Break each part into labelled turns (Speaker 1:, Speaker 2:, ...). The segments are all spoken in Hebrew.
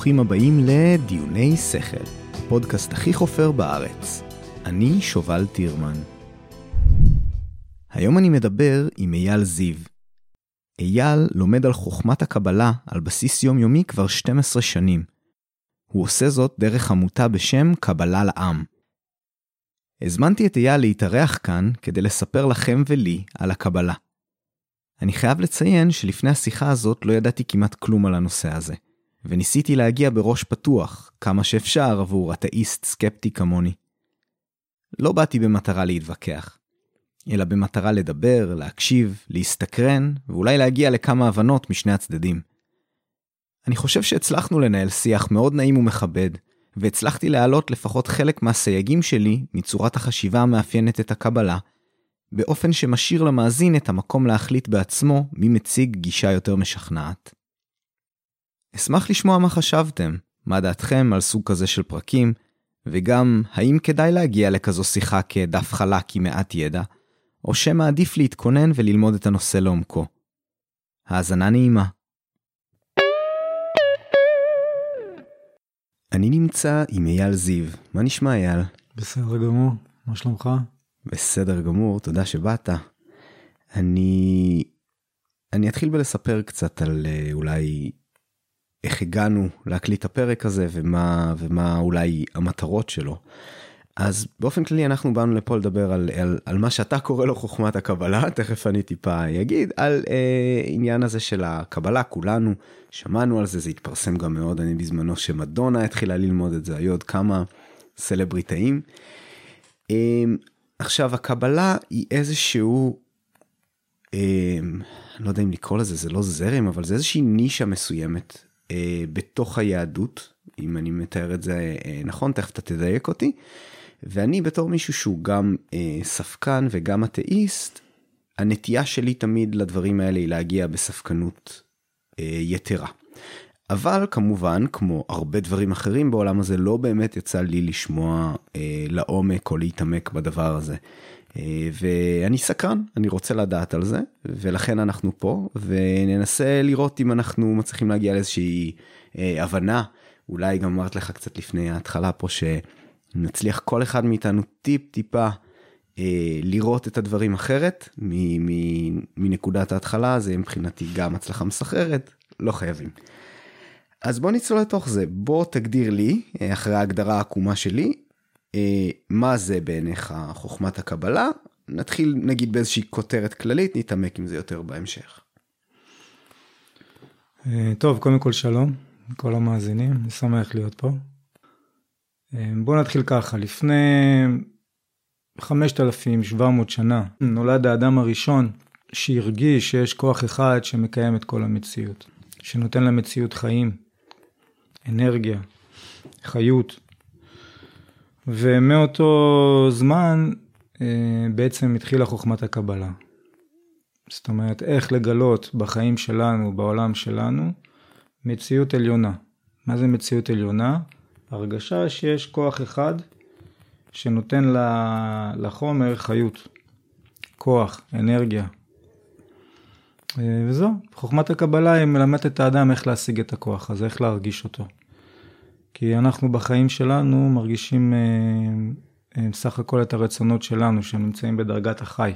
Speaker 1: וברוכים הבאים לדיוני שכל, הפודקאסט הכי חופר בארץ. אני שובל טירמן. היום אני מדבר עם אייל זיו. אייל לומד על חוכמת הקבלה על בסיס יומיומי כבר 12 שנים. הוא עושה זאת דרך עמותה בשם קבלה לעם. הזמנתי את אייל להתארח כאן כדי לספר לכם ולי על הקבלה. אני חייב לציין שלפני השיחה הזאת לא ידעתי כמעט כלום על הנושא הזה, וניסיתי להגיע בראש פתוח, כמה שאפשר עבור אתאיסט סקפטי כמוני. לא באתי במטרה להתווכח, אלא במטרה לדבר, להקשיב, להסתקרן, ואולי להגיע לכמה הבנות משני הצדדים. אני חושב שהצלחנו לנהל שיח מאוד נעים ומכבד, והצלחתי להעלות לפחות חלק מהסייגים שלי מצורת החשיבה המאפיינת את הקבלה, באופן שמשאיר למאזין את המקום להחליט בעצמו מי מציג גישה יותר משכנעת. אשמח לשמוע מה חשבתם, מה דעתכם על סוג כזה של פרקים, וגם האם כדאי להגיע לכזו שיחה כדף חלק עם מעט ידע, או שמא עדיף להתכונן וללמוד את הנושא לעומקו. האזנה נעימה. אני נמצא עם אייל זיו. מה נשמע אייל?
Speaker 2: בסדר גמור, מה שלומך?
Speaker 1: בסדר גמור, תודה שבאת. אני... אני אתחיל בלספר קצת על אה, אולי איך הגענו להקליט הפרק הזה ומה, ומה אולי המטרות שלו. אז באופן כללי אנחנו באנו לפה לדבר על, על, על מה שאתה קורא לו חוכמת הקבלה, תכף אני טיפה אגיד, על אה, עניין הזה של הקבלה, כולנו שמענו על זה, זה התפרסם גם מאוד, אני בזמנו שמדונה התחילה ללמוד את זה, היו עוד כמה סלבריטאים. אה, עכשיו הקבלה היא איזשהו, אה, לא יודע אם לקרוא לזה, זה לא זרם, אבל זה איזושהי נישה מסוימת בתוך היהדות, אם אני מתאר את זה אה, נכון, תכף אתה תדייק אותי. ואני בתור מישהו שהוא גם אה, ספקן וגם אתאיסט, הנטייה שלי תמיד לדברים האלה היא להגיע בספקנות אה, יתרה. אבל כמובן, כמו הרבה דברים אחרים בעולם הזה, לא באמת יצא לי לשמוע אה, לעומק או להתעמק בדבר הזה. ואני סקרן, אני רוצה לדעת על זה, ולכן אנחנו פה, וננסה לראות אם אנחנו מצליחים להגיע לאיזושהי אה, הבנה. אולי גם אמרת לך קצת לפני ההתחלה פה שנצליח כל אחד מאיתנו טיפ טיפה אה, לראות את הדברים אחרת מנקודת ההתחלה, זה מבחינתי גם הצלחה מסחררת, לא חייבים. אז בוא נצלול לתוך זה, בוא תגדיר לי, אה, אחרי ההגדרה העקומה שלי, מה זה בעיניך חוכמת הקבלה, נתחיל נגיד באיזושהי כותרת כללית, נתעמק עם זה יותר בהמשך.
Speaker 2: אה, טוב, קודם כל שלום לכל המאזינים, אני שמח להיות פה. בואו נתחיל ככה, לפני 5,700 שנה נולד האדם הראשון שהרגיש שיש כוח אחד שמקיים את כל המציאות, שנותן למציאות חיים, אנרגיה, חיות. ומאותו זמן אה, בעצם התחילה חוכמת הקבלה. זאת אומרת, איך לגלות בחיים שלנו, בעולם שלנו, מציאות עליונה. מה זה מציאות עליונה? הרגשה שיש כוח אחד שנותן לחומר חיות, כוח, אנרגיה. אה, וזהו, חוכמת הקבלה היא מלמדת את האדם איך להשיג את הכוח הזה, איך להרגיש אותו. כי אנחנו בחיים שלנו מרגישים אה, אה, סך הכל את הרצונות שלנו שנמצאים בדרגת החי.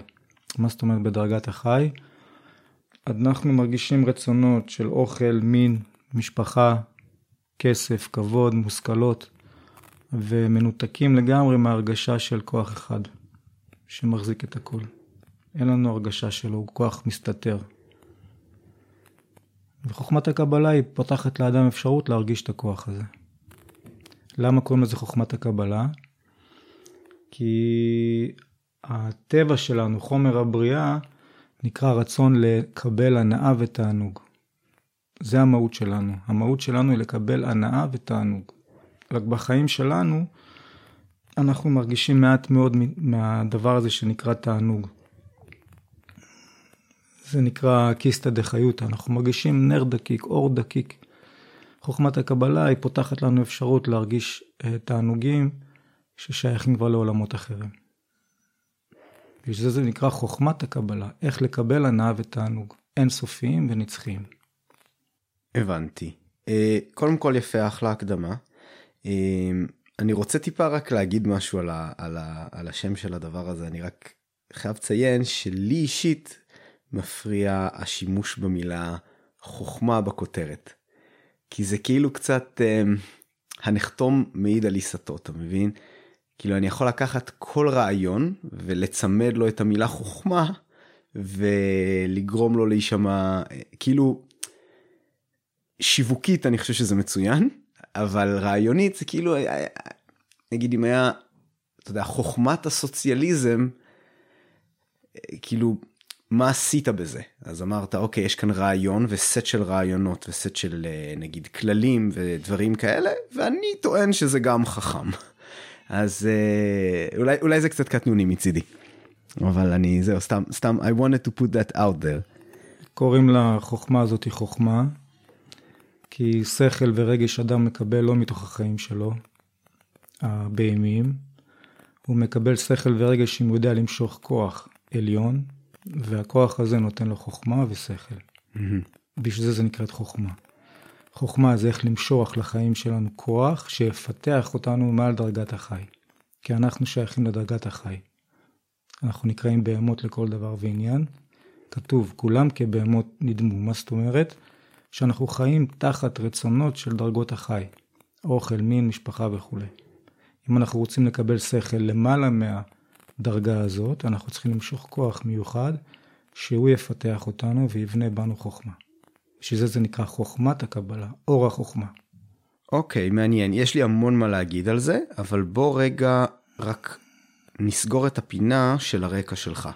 Speaker 2: מה זאת אומרת בדרגת החי? אנחנו מרגישים רצונות של אוכל, מין, משפחה, כסף, כבוד, מושכלות, ומנותקים לגמרי מהרגשה של כוח אחד שמחזיק את הכל. אין לנו הרגשה שלו, הוא כוח מסתתר. וחוכמת הקבלה היא פותחת לאדם אפשרות להרגיש את הכוח הזה. למה קוראים לזה חוכמת הקבלה? כי הטבע שלנו, חומר הבריאה, נקרא רצון לקבל הנאה ותענוג. זה המהות שלנו. המהות שלנו היא לקבל הנאה ותענוג. רק בחיים שלנו, אנחנו מרגישים מעט מאוד מהדבר הזה שנקרא תענוג. זה נקרא קיסטה דחיותא, אנחנו מרגישים נר דקיק, אור דקיק. חוכמת הקבלה היא פותחת לנו אפשרות להרגיש אה, תענוגים ששייכים כבר לעולמות אחרים. בשביל זה נקרא חוכמת הקבלה, איך לקבל הנאה ותענוג, אינסופיים ונצחיים.
Speaker 1: הבנתי. אה, קודם כל יפה אחלה הקדמה. אה, אני רוצה טיפה רק להגיד משהו על, ה, על, ה, על השם של הדבר הזה אני רק חייב לציין שלי אישית מפריע השימוש במילה חוכמה בכותרת. כי זה כאילו קצת אה, הנחתום מעיד על עיסתו אתה מבין? כאילו אני יכול לקחת כל רעיון ולצמד לו את המילה חוכמה ולגרום לו להישמע כאילו שיווקית אני חושב שזה מצוין אבל רעיונית זה כאילו נגיד אם היה אתה יודע חוכמת הסוציאליזם כאילו מה עשית בזה אז אמרת אוקיי יש כאן רעיון וסט של רעיונות וסט של נגיד כללים ודברים כאלה ואני טוען שזה גם חכם. אז uh, אולי אולי זה קצת קטנוני מצידי. אבל אני זהו סתם סתם I wanted to put that out there.
Speaker 2: קוראים לחוכמה הזאת חוכמה, כי שכל ורגש אדם מקבל לא מתוך החיים שלו, הבהמיים, הוא מקבל שכל ורגש אם הוא יודע למשוך כוח עליון, והכוח הזה נותן לו חוכמה ושכל. Mm-hmm. בשביל זה זה נקראת חוכמה. חוכמה זה איך למשוך לחיים שלנו כוח שיפתח אותנו מעל דרגת החי. כי אנחנו שייכים לדרגת החי. אנחנו נקראים בהמות לכל דבר ועניין. כתוב, כולם כבהמות נדמו. מה זאת אומרת? שאנחנו חיים תחת רצונות של דרגות החי. אוכל, מין, משפחה וכולי. אם אנחנו רוצים לקבל שכל למעלה מהדרגה הזאת, אנחנו צריכים למשוך כוח מיוחד, שהוא יפתח אותנו ויבנה בנו חוכמה. בשביל זה זה נקרא חוכמת הקבלה, אור החוכמה.
Speaker 1: אוקיי, okay, מעניין. יש לי המון מה להגיד על זה, אבל בוא רגע רק נסגור את הפינה של הרקע שלך.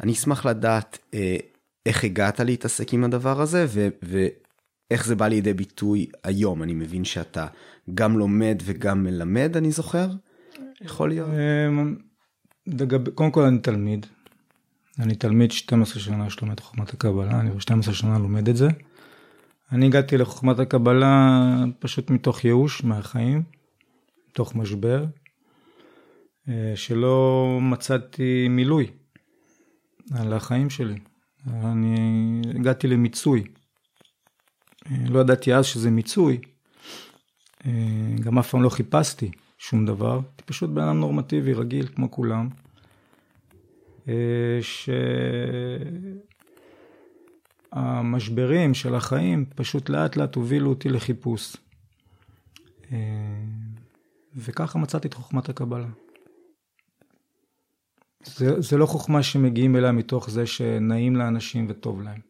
Speaker 1: אני אשמח לדעת אה, איך הגעת להתעסק עם הדבר הזה ו, ואיך זה בא לידי ביטוי היום. אני מבין שאתה גם לומד וגם מלמד, אני זוכר? יכול להיות.
Speaker 2: לגב... קודם כל אני תלמיד. אני תלמיד 12 שנה שלומד חוכמת הקבלה, אני 12 שנה לומד את זה. אני הגעתי לחוכמת הקבלה פשוט מתוך ייאוש מהחיים, מתוך משבר, אה, שלא מצאתי מילוי על החיים שלי. אני הגעתי למיצוי. אה, לא ידעתי אז שזה מיצוי, אה, גם אף פעם לא חיפשתי שום דבר, פשוט בן אדם נורמטיבי, רגיל, כמו כולם. ש... המשברים של החיים פשוט לאט לאט הובילו אותי לחיפוש. אה, וככה מצאתי את חוכמת הקבלה. זה, זה לא חוכמה שמגיעים אליה מתוך זה שנעים לאנשים וטוב להם.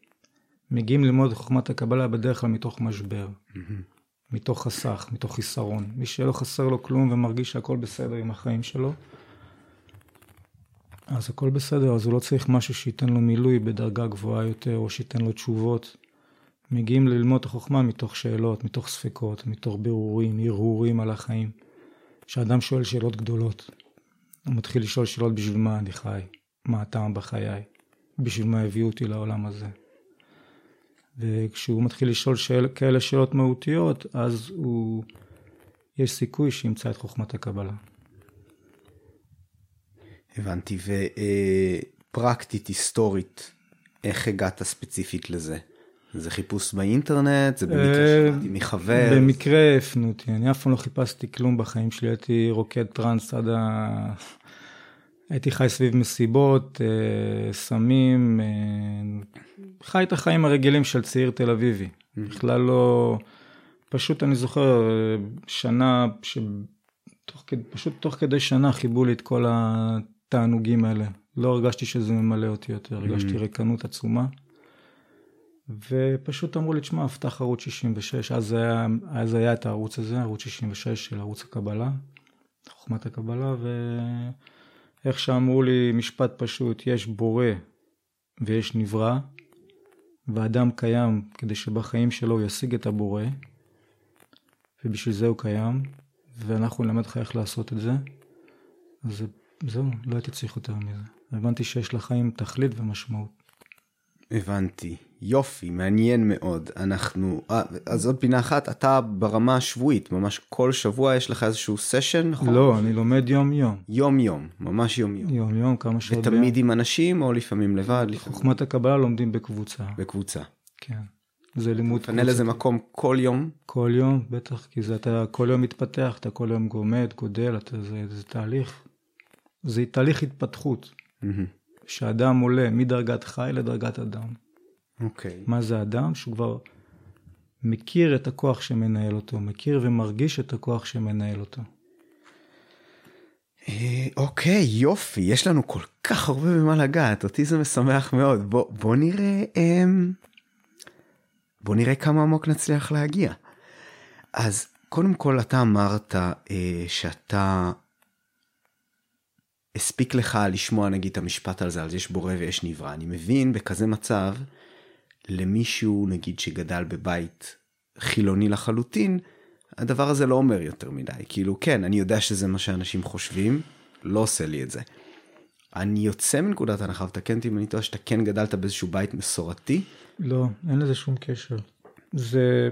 Speaker 2: מגיעים ללמוד חוכמת הקבלה בדרך כלל מתוך משבר, mm-hmm. מתוך חסך, מתוך חיסרון. מי שלא חסר לו כלום ומרגיש שהכל בסדר עם החיים שלו, אז הכל בסדר, אז הוא לא צריך משהו שייתן לו מילוי בדרגה גבוהה יותר, או שייתן לו תשובות. מגיעים ללמוד את החוכמה מתוך שאלות, מתוך ספקות, מתוך בירורים, הרהורים על החיים. כשאדם שואל שאלות גדולות, הוא מתחיל לשאול שאלות בשביל מה אני חי, מה הטעם בחיי, בשביל מה הביאו אותי לעולם הזה. וכשהוא מתחיל לשאול שאל, כאלה שאלות מהותיות, אז הוא, יש סיכוי שימצא את חוכמת הקבלה.
Speaker 1: הבנתי, ופרקטית, היסטורית, איך הגעת ספציפית לזה? זה חיפוש באינטרנט? זה במקרה אה, שמעתי מחבר?
Speaker 2: במקרה הפנו אותי, אני אף פעם לא חיפשתי כלום בחיים שלי, הייתי רוקד טראנס עד ה... הייתי חי סביב מסיבות, אה, סמים, אה, חי את החיים הרגילים של צעיר תל אביבי. Mm. בכלל לא... פשוט אני זוכר שנה, ש... תוך כדי, פשוט תוך כדי שנה חיבו לי את כל התענוגים האלה. לא הרגשתי שזה ממלא אותי יותר, הרגשתי mm-hmm. ריקנות עצומה. ופשוט אמרו לי, תשמע, פתח ערוץ 66, אז היה, אז היה את הערוץ הזה, ערוץ 66 של ערוץ הקבלה, חוכמת הקבלה, ואיך שאמרו לי משפט פשוט, יש בורא ויש נברא, ואדם קיים כדי שבחיים שלו הוא ישיג את הבורא, ובשביל זה הוא קיים, ואנחנו נלמד לך איך לעשות את זה. אז זהו, לא הייתי צריך יותר מזה. הבנתי שיש לחיים תכלית ומשמעות.
Speaker 1: הבנתי. יופי, מעניין מאוד. אנחנו, אה, אז עוד פינה אחת, אתה ברמה השבועית, ממש כל שבוע יש לך איזשהו סשן,
Speaker 2: נכון? לא, אני לומד יום יום.
Speaker 1: יום יום, ממש יום יום.
Speaker 2: יום יום, כמה שעות
Speaker 1: ותמיד ביום. עם אנשים או לפעמים לבד?
Speaker 2: חוכמת הקבלה לומדים בקבוצה.
Speaker 1: בקבוצה.
Speaker 2: כן. זה לימוד
Speaker 1: תפנה לזה מקום כל יום.
Speaker 2: כל יום, בטח, כי זה אתה כל יום מתפתח, אתה כל יום גומד, גודל, אתה, זה, זה תהליך, זה תהליך התפתחות, שאדם עולה מדרגת חי לדרגת אדם.
Speaker 1: אוקיי.
Speaker 2: מה זה אדם? שהוא כבר מכיר את הכוח שמנהל אותו, מכיר ומרגיש את הכוח שמנהל אותו.
Speaker 1: אה, אוקיי, יופי, יש לנו כל כך הרבה במה לגעת, אותי זה משמח מאוד. בוא, בוא נראה, אמ, בוא נראה כמה עמוק נצליח להגיע. אז קודם כל אתה אמרת אה, שאתה הספיק לך לשמוע נגיד את המשפט על זה, על זה יש בורא ויש נברא. אני מבין בכזה מצב, למישהו נגיד שגדל בבית חילוני לחלוטין, הדבר הזה לא אומר יותר מדי. כאילו, כן, אני יודע שזה מה שאנשים חושבים, לא עושה לי את זה. אני יוצא מנקודת הנחה, ותקן אותי אם אני טועה, שאתה כן גדלת באיזשהו בית מסורתי.
Speaker 2: לא, אין לזה שום קשר. זה...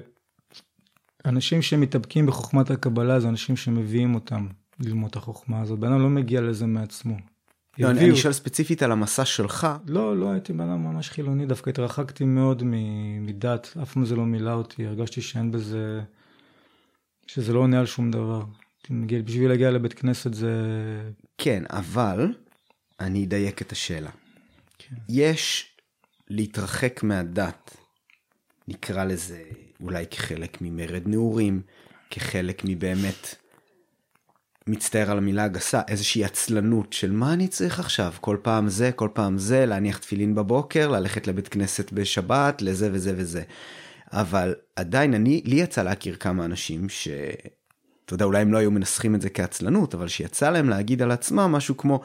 Speaker 2: אנשים שמתאבקים בחוכמת הקבלה זה אנשים שמביאים אותם ללמוד את החוכמה הזאת. בן אדם לא מגיע לזה מעצמו.
Speaker 1: לא, אני, אני שואל ספציפית על המסע שלך.
Speaker 2: לא, לא הייתי בן אדם ממש חילוני, דווקא התרחקתי מאוד מדת, אף פעם זה לא מילא אותי, הרגשתי שאין בזה... שזה לא עונה על שום דבר. בשביל להגיע לבית כנסת זה...
Speaker 1: כן, אבל אני אדייק את השאלה. כן. יש להתרחק מהדת, נקרא לזה אולי כחלק ממרד נעורים, כחלק מבאמת, מצטער על המילה הגסה, איזושהי עצלנות של מה אני צריך עכשיו, כל פעם זה, כל פעם זה, להניח תפילין בבוקר, ללכת לבית כנסת בשבת, לזה וזה וזה. אבל עדיין אני, לי יצא להכיר כמה אנשים ש... אתה יודע, אולי הם לא היו מנסחים את זה כעצלנות, אבל שיצא להם להגיד על עצמם משהו כמו,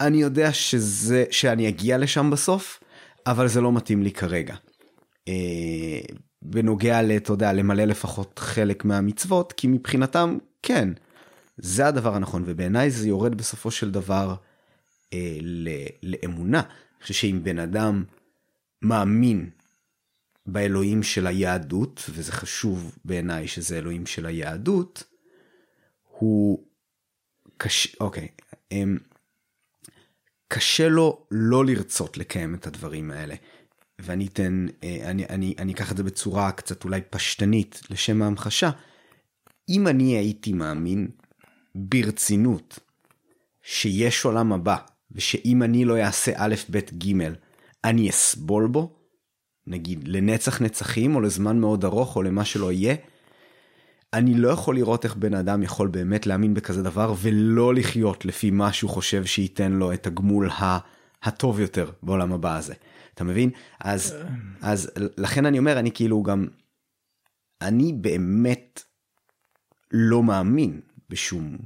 Speaker 1: אני יודע שזה, שאני אגיע לשם בסוף, אבל זה לא מתאים לי כרגע. אה, בנוגע, אתה יודע, למלא לפחות חלק מהמצוות, כי מבחינתם, כן, זה הדבר הנכון, ובעיניי זה יורד בסופו של דבר אה, לאמונה. אני חושב שאם בן אדם מאמין באלוהים של היהדות, וזה חשוב בעיניי שזה אלוהים של היהדות, הוא קשה, אוקיי, הם, קשה לו לא לרצות לקיים את הדברים האלה. ואני אתן, אה, אני, אני, אני אקח את זה בצורה קצת אולי פשטנית לשם ההמחשה. אם אני הייתי מאמין ברצינות שיש עולם הבא, ושאם אני לא אעשה א', ב', ג', אני אסבול בו, נגיד לנצח נצחים או לזמן מאוד ארוך או למה שלא יהיה, אני לא יכול לראות איך בן אדם יכול באמת להאמין בכזה דבר ולא לחיות לפי מה שהוא חושב שייתן לו את הגמול הטוב יותר בעולם הבא הזה. אתה מבין? אז, אז לכן אני אומר, אני כאילו גם, אני באמת לא מאמין בשום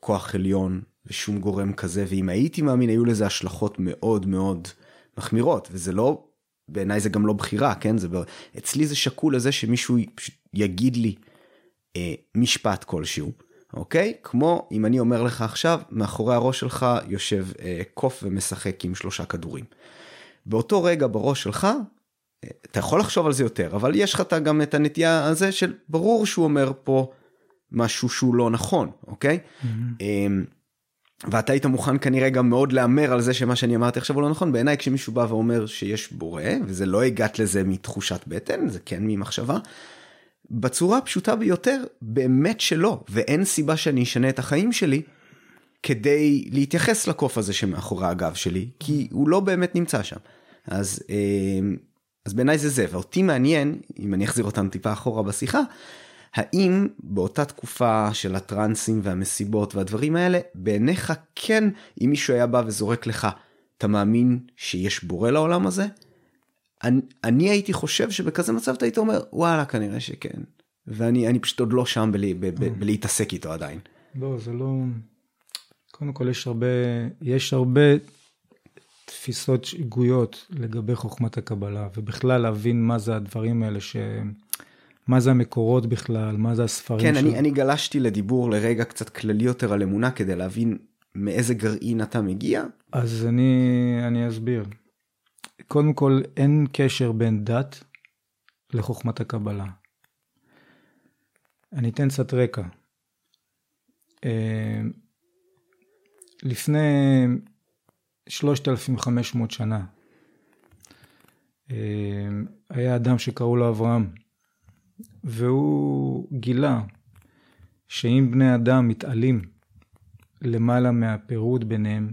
Speaker 1: כוח עליון ושום גורם כזה, ואם הייתי מאמין היו לזה השלכות מאוד מאוד מחמירות, וזה לא בעיניי זה גם לא בחירה, כן? זה, אצלי זה שקול לזה שמישהו יגיד לי אה, משפט כלשהו, אוקיי? כמו אם אני אומר לך עכשיו, מאחורי הראש שלך יושב אה, קוף ומשחק עם שלושה כדורים. באותו רגע בראש שלך, אה, אתה יכול לחשוב על זה יותר, אבל יש לך גם את הנטייה הזה של ברור שהוא אומר פה משהו שהוא לא נכון, אוקיי? Mm-hmm. אה, ואתה היית מוכן כנראה גם מאוד להמר על זה שמה שאני אמרתי עכשיו הוא לא נכון בעיניי כשמישהו בא ואומר שיש בורא וזה לא הגעת לזה מתחושת בטן זה כן ממחשבה. בצורה הפשוטה ביותר באמת שלא ואין סיבה שאני אשנה את החיים שלי כדי להתייחס לקוף הזה שמאחורי הגב שלי כי הוא לא באמת נמצא שם. אז אה, אז בעיניי זה זה ואותי מעניין אם אני אחזיר אותנו טיפה אחורה בשיחה האם באותה תקופה של הטרנסים והמסיבות והדברים האלה, בעיניך כן, אם מישהו היה בא וזורק לך, אתה מאמין שיש בורא לעולם הזה? אני, אני הייתי חושב שבכזה מצב אתה היית אומר, וואלה, כנראה שכן. ואני פשוט עוד לא שם בלי, ב, ב, בלהתעסק איתו עדיין.
Speaker 2: לא, זה לא... קודם כל יש הרבה, יש הרבה תפיסות שגויות לגבי חוכמת הקבלה, ובכלל להבין מה זה הדברים האלה שהם... מה זה המקורות בכלל, מה זה הספרים
Speaker 1: כן, שלו. כן, אני, אני גלשתי לדיבור לרגע קצת כללי יותר על אמונה כדי להבין מאיזה גרעין אתה מגיע.
Speaker 2: אז אני, אני אסביר. קודם כל, אין קשר בין דת לחוכמת הקבלה. אני אתן קצת רקע. אה, לפני 3,500 שנה, היה אדם שקראו לו אברהם, והוא גילה שאם בני אדם מתעלים למעלה מהפירוד ביניהם,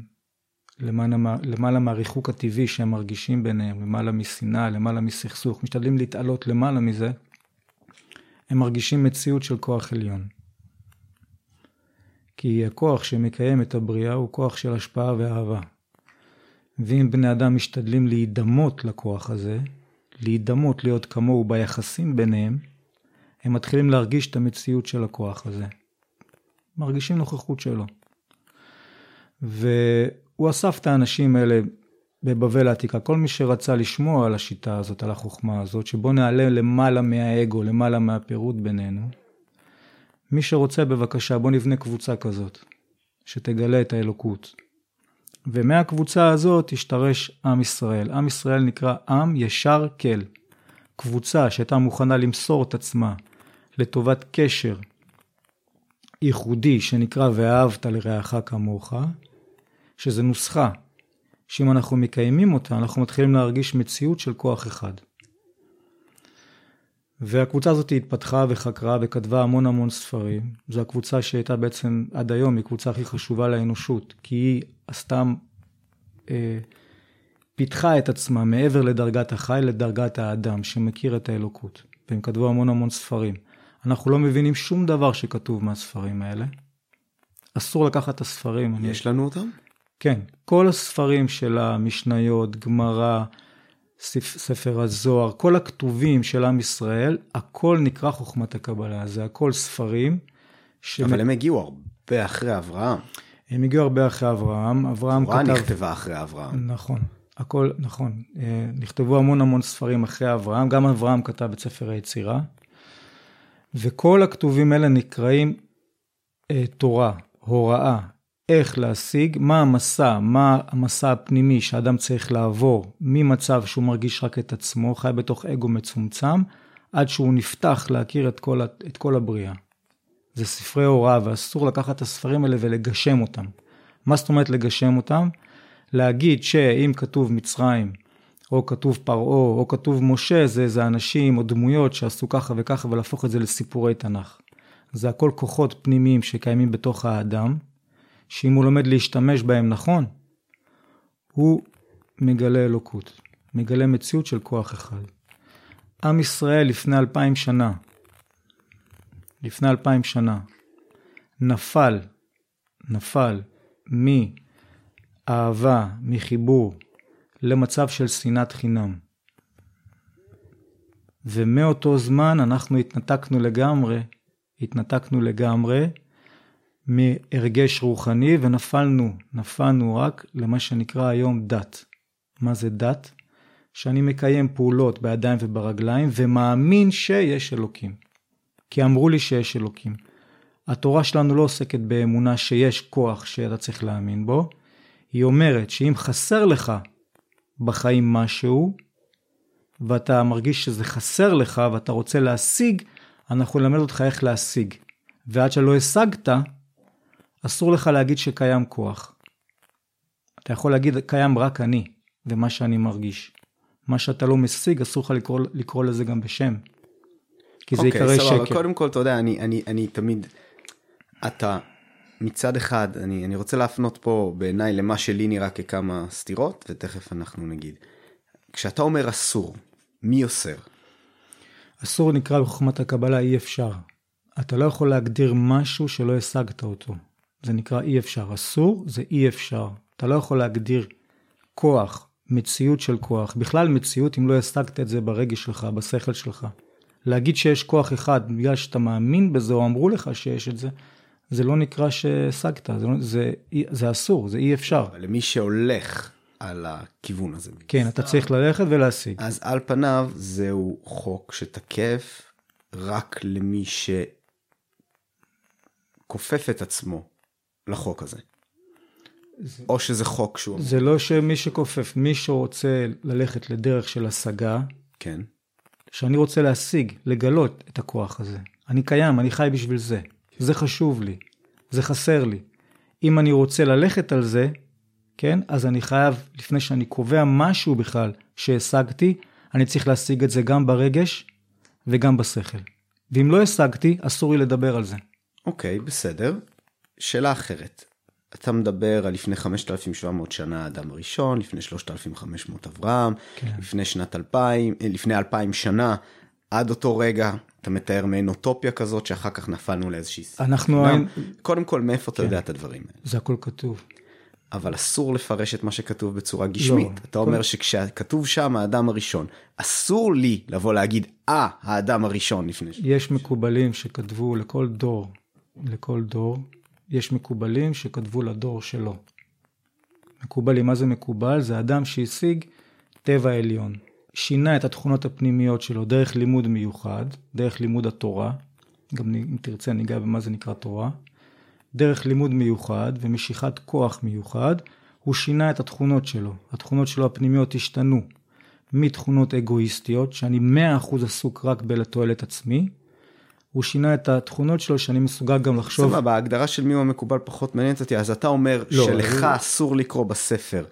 Speaker 2: למעלה, למעלה מהריחוק הטבעי שהם מרגישים ביניהם, למעלה משנאה, למעלה מסכסוך, משתדלים להתעלות למעלה מזה, הם מרגישים מציאות של כוח עליון. כי הכוח שמקיים את הבריאה הוא כוח של השפעה ואהבה. ואם בני אדם משתדלים להידמות לכוח הזה, להידמות להיות כמוהו ביחסים ביניהם, הם מתחילים להרגיש את המציאות של הכוח הזה. מרגישים נוכחות שלו. והוא אסף את האנשים האלה בבבל העתיקה, כל מי שרצה לשמוע על השיטה הזאת, על החוכמה הזאת, שבוא נעלה למעלה מהאגו, למעלה מהפירוד בינינו. מי שרוצה בבקשה, בוא נבנה קבוצה כזאת, שתגלה את האלוקות. ומהקבוצה הזאת השתרש עם ישראל. עם ישראל נקרא עם ישר כל. קבוצה שהייתה מוכנה למסור את עצמה לטובת קשר ייחודי שנקרא ואהבת לרעך כמוך, שזה נוסחה שאם אנחנו מקיימים אותה, אנחנו מתחילים להרגיש מציאות של כוח אחד. והקבוצה הזאת התפתחה וחקרה וכתבה המון המון ספרים. זו הקבוצה שהייתה בעצם עד היום, היא הקבוצה הכי חשובה לאנושות, כי היא עשתה, אה, פיתחה את עצמה מעבר לדרגת החי לדרגת האדם שמכיר את האלוקות. והם כתבו המון המון ספרים. אנחנו לא מבינים שום דבר שכתוב מהספרים האלה. אסור לקחת את הספרים.
Speaker 1: יש אני... לנו אותם?
Speaker 2: כן, כל הספרים של המשניות, גמרא, ספר הזוהר, כל הכתובים של עם ישראל, הכל נקרא חוכמת הקבלה, זה הכל ספרים.
Speaker 1: ש... אבל הם הגיעו הרבה אחרי אברהם.
Speaker 2: הם הגיעו הרבה אחרי אברהם, אברהם
Speaker 1: כתב... התורה נכתבה אחרי אברהם.
Speaker 2: נכון, הכל, נכון. אה, נכתבו המון המון ספרים אחרי אברהם, גם אברהם כתב את ספר היצירה. וכל הכתובים האלה נקראים אה, תורה, הוראה, איך להשיג, מה המסע, מה המסע הפנימי שאדם צריך לעבור ממצב שהוא מרגיש רק את עצמו, חי בתוך אגו מצומצם, עד שהוא נפתח להכיר את כל, את כל הבריאה. זה ספרי הוראה ואסור לקחת את הספרים האלה ולגשם אותם. מה זאת אומרת לגשם אותם? להגיד שאם כתוב מצרים, או כתוב פרעה, או כתוב משה, זה איזה אנשים או דמויות שעשו ככה וככה, ולהפוך את זה לסיפורי תנ"ך. זה הכל כוחות פנימיים שקיימים בתוך האדם, שאם הוא לומד להשתמש בהם נכון, הוא מגלה אלוקות, מגלה מציאות של כוח אחד. עם ישראל לפני אלפיים שנה, לפני אלפיים שנה, נפל, נפל מאהבה, מחיבור, למצב של שנאת חינם. ומאותו זמן אנחנו התנתקנו לגמרי, התנתקנו לגמרי מהרגש רוחני ונפלנו, נפלנו רק למה שנקרא היום דת. מה זה דת? שאני מקיים פעולות בידיים וברגליים ומאמין שיש אלוקים. כי אמרו לי שיש אלוקים. התורה שלנו לא עוסקת באמונה שיש כוח שאתה צריך להאמין בו, היא אומרת שאם חסר לך בחיים משהו, ואתה מרגיש שזה חסר לך ואתה רוצה להשיג, אנחנו נלמד אותך איך להשיג. ועד שלא השגת, אסור לך להגיד שקיים כוח. אתה יכול להגיד, קיים רק אני, ומה שאני מרגיש. מה שאתה לא משיג, אסור לך לקרוא, לקרוא לזה גם בשם. כי זה יקרא שקר. אוקיי,
Speaker 1: קודם כל, אתה יודע, אני, אני, אני תמיד, אתה מצד אחד, אני, אני רוצה להפנות פה בעיניי למה שלי נראה ככמה סתירות, ותכף אנחנו נגיד. כשאתה אומר אסור, מי אוסר?
Speaker 2: אסור נקרא בחוכמת הקבלה אי אפשר. אתה לא יכול להגדיר משהו שלא השגת אותו. זה נקרא אי אפשר. אסור זה אי אפשר. אתה לא יכול להגדיר כוח, מציאות של כוח, בכלל מציאות אם לא השגת את זה ברגש שלך, בשכל שלך. להגיד שיש כוח אחד בגלל שאתה מאמין בזה או אמרו לך שיש את זה, זה לא נקרא שהשגת, זה, לא, זה, זה אסור, זה אי אפשר.
Speaker 1: אבל למי שהולך על הכיוון הזה.
Speaker 2: כן, אתה צריך ללכת ולהשיג.
Speaker 1: אז על פניו זהו חוק שתקף רק למי שכופף את עצמו לחוק הזה. זה, או שזה חוק שהוא...
Speaker 2: זה לא שמי שכופף, מי שרוצה ללכת לדרך של השגה,
Speaker 1: כן.
Speaker 2: שאני רוצה להשיג, לגלות את הכוח הזה. אני קיים, אני חי בשביל זה. זה חשוב לי, זה חסר לי. אם אני רוצה ללכת על זה, כן, אז אני חייב, לפני שאני קובע משהו בכלל שהשגתי, אני צריך להשיג את זה גם ברגש וגם בשכל. ואם לא השגתי, אסור לי לדבר על זה.
Speaker 1: אוקיי, okay, בסדר. שאלה אחרת. אתה מדבר על לפני 5,700 שנה האדם הראשון, לפני 3,500 אברהם, כן. לפני שנת 2,000, אה, לפני 2,000 שנה, עד אותו רגע אתה מתאר מעין אוטופיה כזאת שאחר כך נפלנו לאיזושהי...
Speaker 2: אנחנו...
Speaker 1: אין... קודם כל, מאיפה כן. אתה יודע את הדברים האלה?
Speaker 2: זה הכל כתוב.
Speaker 1: אבל אסור לפרש את מה שכתוב בצורה גשמית. לא, אתה אומר כל... שכשכתוב שם האדם הראשון, אסור לי לבוא להגיד, אה, האדם הראשון לפני ש...
Speaker 2: יש מקובלים שכתבו לכל דור, לכל דור, יש מקובלים שכתבו לדור שלו. מקובלים, מה זה מקובל? זה אדם שהשיג טבע עליון. שינה את התכונות הפנימיות שלו דרך לימוד מיוחד, דרך לימוד התורה, גם אם תרצה ניגע במה זה נקרא תורה, דרך לימוד מיוחד ומשיכת כוח מיוחד, הוא שינה את התכונות שלו. התכונות שלו הפנימיות השתנו מתכונות אגואיסטיות, שאני מאה אחוז עסוק רק בלתועלת עצמי, הוא שינה את התכונות שלו שאני מסוגל גם לחשוב.
Speaker 1: סבבה, ההגדרה של מי הוא המקובל פחות מעניינת אותי, אז אתה אומר לא, שלך אני... אסור לקרוא בספר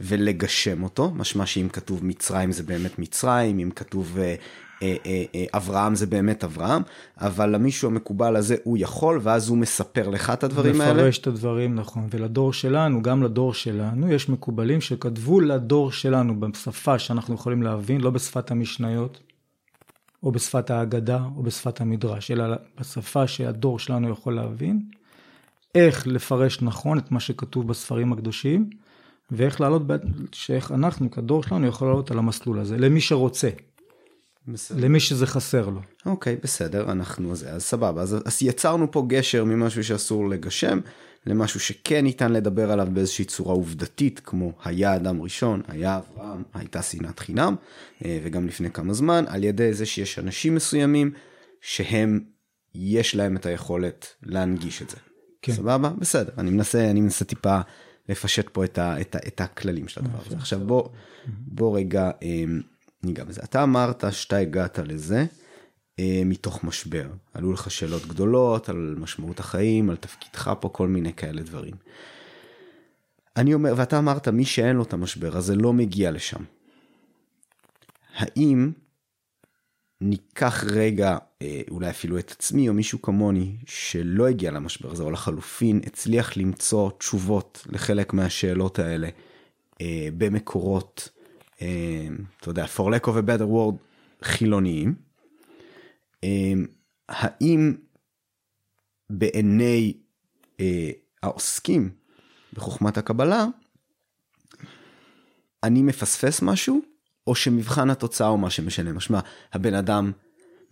Speaker 1: ולגשם אותו, משמע שאם כתוב מצרים זה באמת מצרים, אם כתוב אה, אה, אה, אה, אברהם זה באמת אברהם, אבל למישהו המקובל הזה הוא יכול, ואז הוא מספר לך את הדברים האלה.
Speaker 2: מפרש את הדברים, נכון. ולדור שלנו, גם לדור שלנו, יש מקובלים שכתבו לדור שלנו בשפה שאנחנו יכולים להבין, לא בשפת המשניות, או בשפת ההגדה, או בשפת המדרש, אלא בשפה שהדור שלנו יכול להבין, איך לפרש נכון את מה שכתוב בספרים הקדושים, ואיך לעלות, שאיך אנחנו כדור שלנו יכול לעלות על המסלול הזה, למי שרוצה. בסדר. למי שזה חסר לו.
Speaker 1: אוקיי, בסדר, אנחנו זה, אז סבבה. אז, אז יצרנו פה גשר ממשהו שאסור לגשם, למשהו שכן ניתן לדבר עליו באיזושהי צורה עובדתית, כמו היה אדם ראשון, היה אברהם, הייתה שנאת חינם, אה, וגם לפני כמה זמן, על ידי זה שיש אנשים מסוימים שהם, יש להם את היכולת להנגיש את זה. כן. סבבה? בסדר, אני מנסה, אני מנסה טיפה לפשט פה את, ה, את, ה, את הכללים של הדבר הזה. עכשיו בוא, בוא רגע אה, ניגע בזה. אתה אמרת שאתה הגעת לזה. אה, מתוך משבר. עלו לך שאלות גדולות על משמעות החיים, על תפקידך פה, כל מיני כאלה דברים. אני אומר, ואתה אמרת, מי שאין לו את המשבר הזה לא מגיע לשם. האם ניקח רגע, אה, אולי אפילו את עצמי או מישהו כמוני, שלא הגיע למשבר הזה, או לחלופין הצליח למצוא תשובות לחלק מהשאלות האלה אה, במקורות, אה, אתה יודע, for lack of a better word, חילוניים, אמ, האם בעיני אה, העוסקים בחוכמת הקבלה, אני מפספס משהו, או שמבחן התוצאה הוא מה שמשנה. משמע, הבן אדם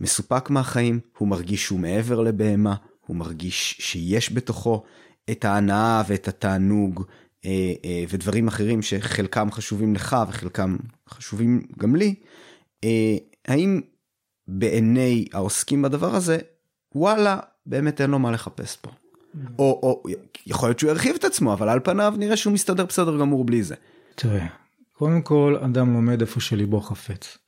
Speaker 1: מסופק מהחיים, הוא מרגיש שהוא מעבר לבהמה, הוא מרגיש שיש בתוכו את ההנאה ואת התענוג אה, אה, ודברים אחרים שחלקם חשובים לך וחלקם חשובים גם לי. אה, האם בעיני העוסקים בדבר הזה, וואלה, באמת אין לו מה לחפש פה. או, או יכול להיות שהוא ירחיב את עצמו, אבל על פניו נראה שהוא מסתדר בסדר גמור בלי זה.
Speaker 2: תראה, קודם כל, אדם לומד איפה שליבו חפץ.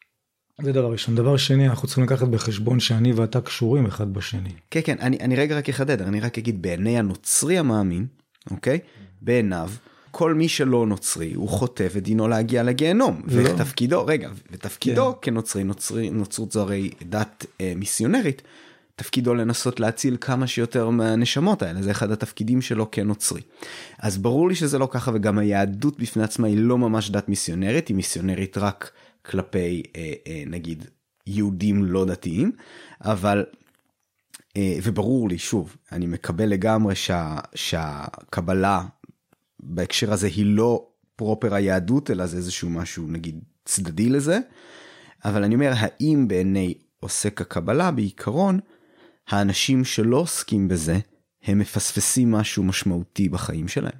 Speaker 2: זה דבר ראשון. דבר שני, אנחנו צריכים לקחת בחשבון שאני ואתה קשורים אחד בשני.
Speaker 1: כן, כן, אני, אני רגע רק אחדד, אני רק אגיד, בעיני הנוצרי המאמין, אוקיי? בעיניו, כל מי שלא נוצרי הוא חוטא ודינו להגיע לגיהנום. לא. ותפקידו, רגע, ותפקידו כן. כנוצרי, נוצרי, נוצרות זו הרי דת אה, מיסיונרית, תפקידו לנסות להציל כמה שיותר מהנשמות האלה, זה אחד התפקידים שלו כנוצרי. אז ברור לי שזה לא ככה וגם היהדות בפני עצמה היא לא ממש דת מיסיונרית, היא מיסיונרית רק כלפי אה, אה, נגיד יהודים לא דתיים, אבל אה, וברור לי שוב אני מקבל לגמרי שה, שהקבלה בהקשר הזה היא לא פרופר היהדות, אלא זה איזשהו משהו נגיד צדדי לזה. אבל אני אומר, האם בעיני עוסק הקבלה בעיקרון, האנשים שלא עוסקים בזה, הם מפספסים משהו משמעותי בחיים שלהם?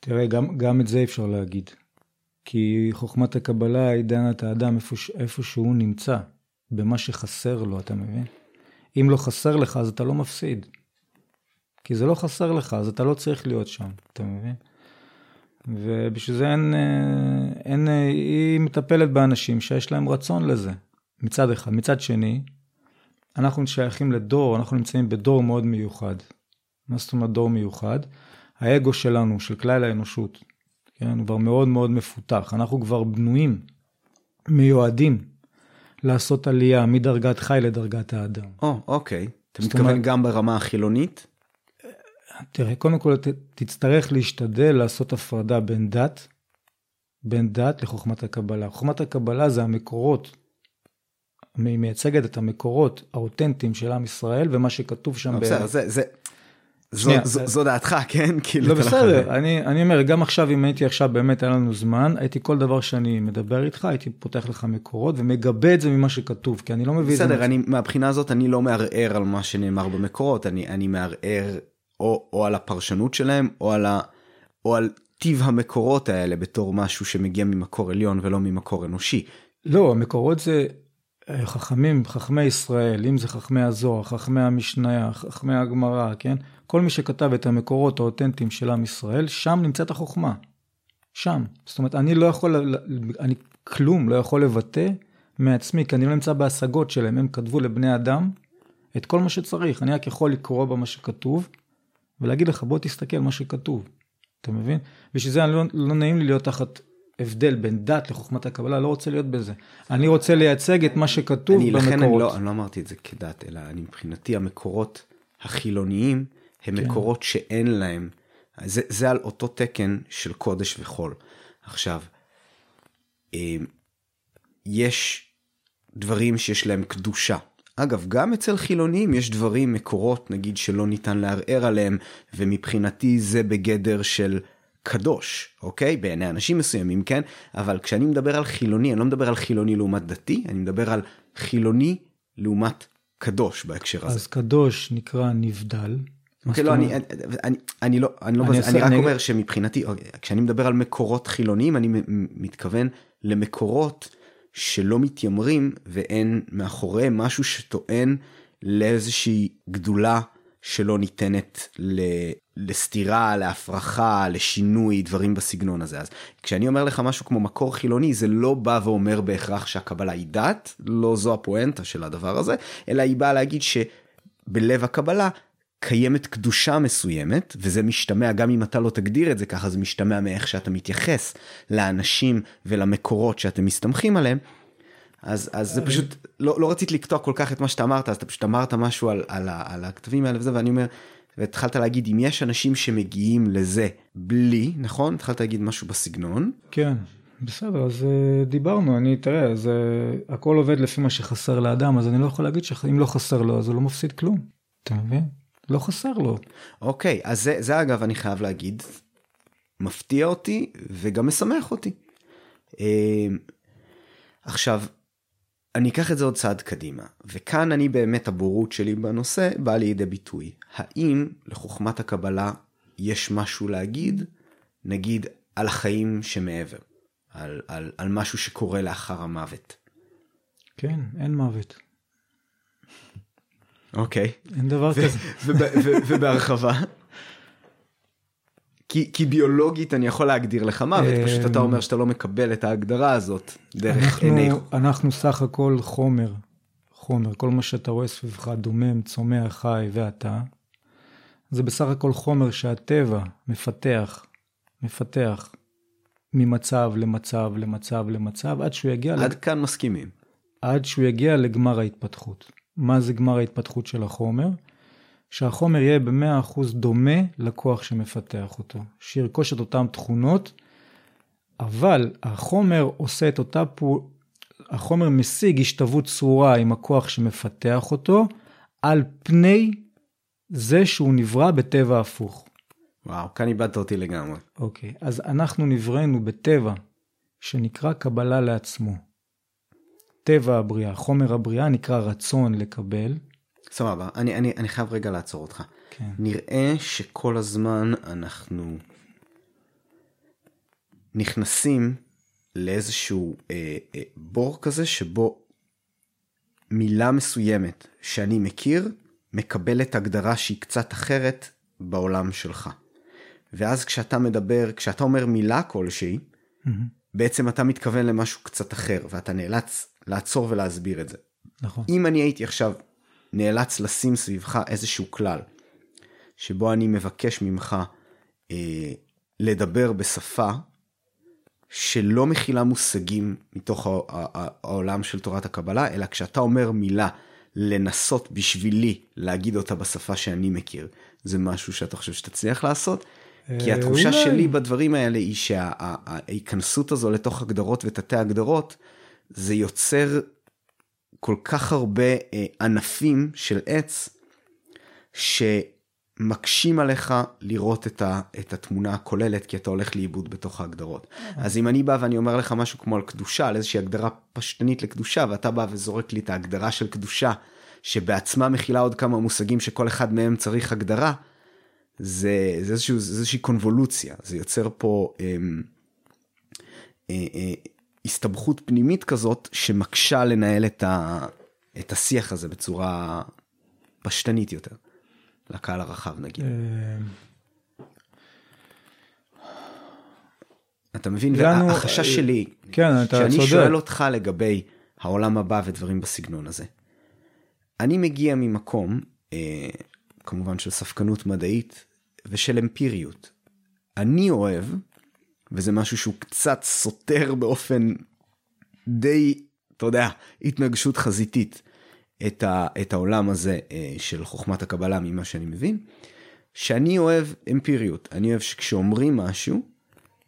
Speaker 2: תראה, גם, גם את זה אפשר להגיד. כי חוכמת הקבלה היא דנה את האדם איפה, איפה שהוא נמצא, במה שחסר לו, אתה מבין? אם לא חסר לך, אז אתה לא מפסיד. כי זה לא חסר לך, אז אתה לא צריך להיות שם, אתה מבין? ובשביל זה אין, אה, אין, אה, היא מטפלת באנשים שיש להם רצון לזה, מצד אחד. מצד שני, אנחנו שייכים לדור, אנחנו נמצאים בדור מאוד מיוחד. מה זאת אומרת דור מיוחד? האגו שלנו, של כלל האנושות, כן, הוא כבר מאוד מאוד מפותח. אנחנו כבר בנויים מיועדים לעשות עלייה מדרגת חי לדרגת האדם.
Speaker 1: או, אוקיי. אתה
Speaker 2: זאת
Speaker 1: מתכוון
Speaker 2: אומרת-
Speaker 1: גם ברמה החילונית?
Speaker 2: תראה, קודם כל ת- תצטרך להשתדל לעשות הפרדה בין דת, בין דת לחוכמת הקבלה. חוכמת הקבלה זה המקורות, מייצגת את המקורות האותנטיים של עם ישראל ומה שכתוב שם.
Speaker 1: לא, בסדר, זה, זה, זו, זו דעתך, כן? כאילו,
Speaker 2: לא
Speaker 1: אתה
Speaker 2: בסדר, אני, אומר, גם עכשיו, אם הייתי עכשיו, באמת היה לנו זמן, הייתי כל דבר שאני מדבר איתך, הייתי פותח לך מקורות ומגבה את זה ממה שכתוב, כי אני לא מביא את זה.
Speaker 1: בסדר, מהבחינה הזאת אני לא מערער על מה שנאמר במקורות, אני, מערער או, על הפרשנות שלהם, או על, ה, או על טיב המקורות האלה בתור משהו שמגיע ממקור עליון ולא ממקור אנושי.
Speaker 2: לא, המקורות זה אה, חכמים, חכמי ישראל, אם זה חכמי הזוהר, חכמי המשניה, חכמי הגמרא, כן? כל מי שכתב את המקורות האותנטיים של עם ישראל, שם נמצאת החוכמה. שם. זאת אומרת, אני לא יכול, אני כלום לא יכול לבטא מעצמי, כי אני לא נמצא בהשגות שלהם. הם כתבו לבני אדם את כל מה שצריך. אני רק יכול לקרוא במה שכתוב, ולהגיד לך, בוא תסתכל מה שכתוב. אתה מבין? בשביל זה לא, לא נעים לי להיות תחת הבדל בין דת לחוכמת הקבלה, לא רוצה להיות בזה. אני רוצה לייצג את מה שכתוב
Speaker 1: אני, לכן אני
Speaker 2: במקורות.
Speaker 1: לא, אני לא אמרתי את זה כדת, אלא אני מבחינתי המקורות החילוניים הם
Speaker 2: כן.
Speaker 1: מקורות שאין להם, זה, זה על אותו תקן של קודש וחול. עכשיו, אה, יש דברים שיש להם קדושה. אגב, גם אצל חילונים יש דברים, מקורות, נגיד, שלא ניתן לערער עליהם, ומבחינתי זה בגדר של קדוש, אוקיי? בעיני אנשים מסוימים, כן? אבל כשאני מדבר על חילוני, אני לא מדבר על חילוני לעומת דתי, אני מדבר על חילוני לעומת קדוש בהקשר הזה.
Speaker 2: אז קדוש נקרא נבדל.
Speaker 1: אוקיי, לא, אני,
Speaker 2: אומרת?
Speaker 1: אני, אני לא, אני לא
Speaker 2: אני
Speaker 1: בזה, אני רק
Speaker 2: אני-
Speaker 1: אומר שמבחינתי, אוקיי, כשאני מדבר על מקורות חילוניים, אני מתכוון למקורות שלא מתיימרים ואין מאחוריהם משהו שטוען לאיזושהי גדולה שלא ניתנת ל- לסתירה, להפרחה, לשינוי, דברים בסגנון הזה. אז כשאני אומר לך משהו כמו מקור חילוני, זה לא בא ואומר בהכרח שהקבלה היא דת, לא זו הפואנטה של הדבר הזה, אלא היא באה להגיד שבלב הקבלה קיימת קדושה מסוימת, וזה משתמע גם אם אתה לא תגדיר את זה ככה, זה משתמע מאיך שאתה מתייחס לאנשים ולמקורות שאתם מסתמכים עליהם. אז, אז זה פשוט, לא, לא רציתי לקטוע כל כך את מה שאתה אמרת, אז אתה פשוט אמרת משהו על, על, על הכתבים האלה וזה, ואני אומר, והתחלת להגיד, אם יש אנשים שמגיעים לזה בלי, נכון? התחלת להגיד משהו בסגנון.
Speaker 2: כן, בסדר, אז אה, דיברנו, אני, תראה, אז אה, הכל עובד לפי מה שחסר לאדם, אז אני לא יכול להגיד שאם לא חסר לו, אז הוא לא מפסיד כלום. אתה מבין? לא חסר לו.
Speaker 1: אוקיי, אז זה, זה אגב, אני חייב להגיד, מפתיע אותי וגם משמח אותי. אה, עכשיו, אני אקח את זה עוד צעד קדימה, וכאן אני באמת, הבורות שלי בנושא באה לידי ביטוי. האם לחוכמת הקבלה יש משהו להגיד, נגיד, על החיים שמעבר, על, על, על משהו שקורה לאחר המוות?
Speaker 2: כן, אין מוות.
Speaker 1: אוקיי.
Speaker 2: אין דבר כזה.
Speaker 1: ובהרחבה? כי, כי ביולוגית אני יכול להגדיר לך מוות,
Speaker 2: אה,
Speaker 1: פשוט אתה אומר שאתה לא מקבל את ההגדרה הזאת דרך
Speaker 2: אנחנו,
Speaker 1: עיני.
Speaker 2: אנחנו סך הכל חומר, חומר, כל מה שאתה רואה סביבך, דומם, צומח, חי ואתה, זה בסך הכל חומר שהטבע מפתח, מפתח ממצב למצב למצב למצב, עד שהוא יגיע,
Speaker 1: עד
Speaker 2: עד...
Speaker 1: כאן מסכימים.
Speaker 2: עד שהוא יגיע לגמר ההתפתחות. מה זה גמר ההתפתחות של החומר? שהחומר יהיה ב-100% דומה לכוח שמפתח אותו, שירכוש את אותן תכונות, אבל החומר עושה את אותה פעולה, החומר משיג השתוות צרורה עם הכוח שמפתח אותו, על פני זה שהוא נברא בטבע הפוך.
Speaker 1: וואו, כאן איבדת אותי לגמרי.
Speaker 2: אוקיי, אז אנחנו נבראנו בטבע שנקרא קבלה לעצמו. טבע הבריאה, חומר הבריאה נקרא רצון לקבל.
Speaker 1: סבבה, אני, אני, אני חייב רגע לעצור אותך.
Speaker 2: כן.
Speaker 1: נראה שכל הזמן אנחנו נכנסים לאיזשהו אה, אה, בור כזה שבו מילה מסוימת שאני מכיר מקבלת הגדרה שהיא קצת אחרת בעולם שלך. ואז כשאתה מדבר, כשאתה אומר מילה כלשהי,
Speaker 2: מהמם,
Speaker 1: בעצם אתה מתכוון למשהו קצת אחר ואתה נאלץ לעצור ולהסביר את זה.
Speaker 2: נכון.
Speaker 1: אם אני הייתי עכשיו נאלץ לשים סביבך איזשהו כלל, שבו אני מבקש ממך אה, לדבר בשפה שלא מכילה מושגים מתוך העולם של תורת הקבלה, אלא כשאתה אומר מילה לנסות בשבילי להגיד אותה בשפה שאני מכיר, זה משהו שאתה חושב שתצליח לעשות? כי התחושה
Speaker 2: אולי.
Speaker 1: שלי בדברים האלה היא שההיכנסות הזו לתוך הגדרות ותתי הגדרות, זה יוצר כל כך הרבה אה, ענפים של עץ, שמקשים עליך לראות את, ה, את התמונה הכוללת, כי אתה הולך לאיבוד בתוך ההגדרות. אז אם אני בא ואני אומר לך משהו כמו על קדושה, על איזושהי הגדרה פשטנית לקדושה, ואתה בא וזורק לי את ההגדרה של קדושה, שבעצמה מכילה עוד כמה מושגים שכל אחד מהם צריך הגדרה, זה, זה, איזשהו, זה איזושהי קונבולוציה, זה יוצר פה אה, אה, אה, הסתבכות פנימית כזאת שמקשה לנהל את, ה, את השיח הזה בצורה פשטנית יותר, לקהל הרחב נגיד.
Speaker 2: אה,
Speaker 1: אתה מבין?
Speaker 2: הגענו-
Speaker 1: והחשש שלי,
Speaker 2: כן, אתה
Speaker 1: שאני
Speaker 2: צודק.
Speaker 1: שואל אותך לגבי העולם הבא ודברים בסגנון הזה. אני מגיע ממקום, אה, כמובן של ספקנות מדעית ושל אמפיריות. אני אוהב, וזה משהו שהוא קצת סותר באופן די, אתה יודע, התנגשות חזיתית את, ה, את העולם הזה אה, של חוכמת הקבלה ממה שאני מבין, שאני אוהב אמפיריות. אני אוהב שכשאומרים משהו,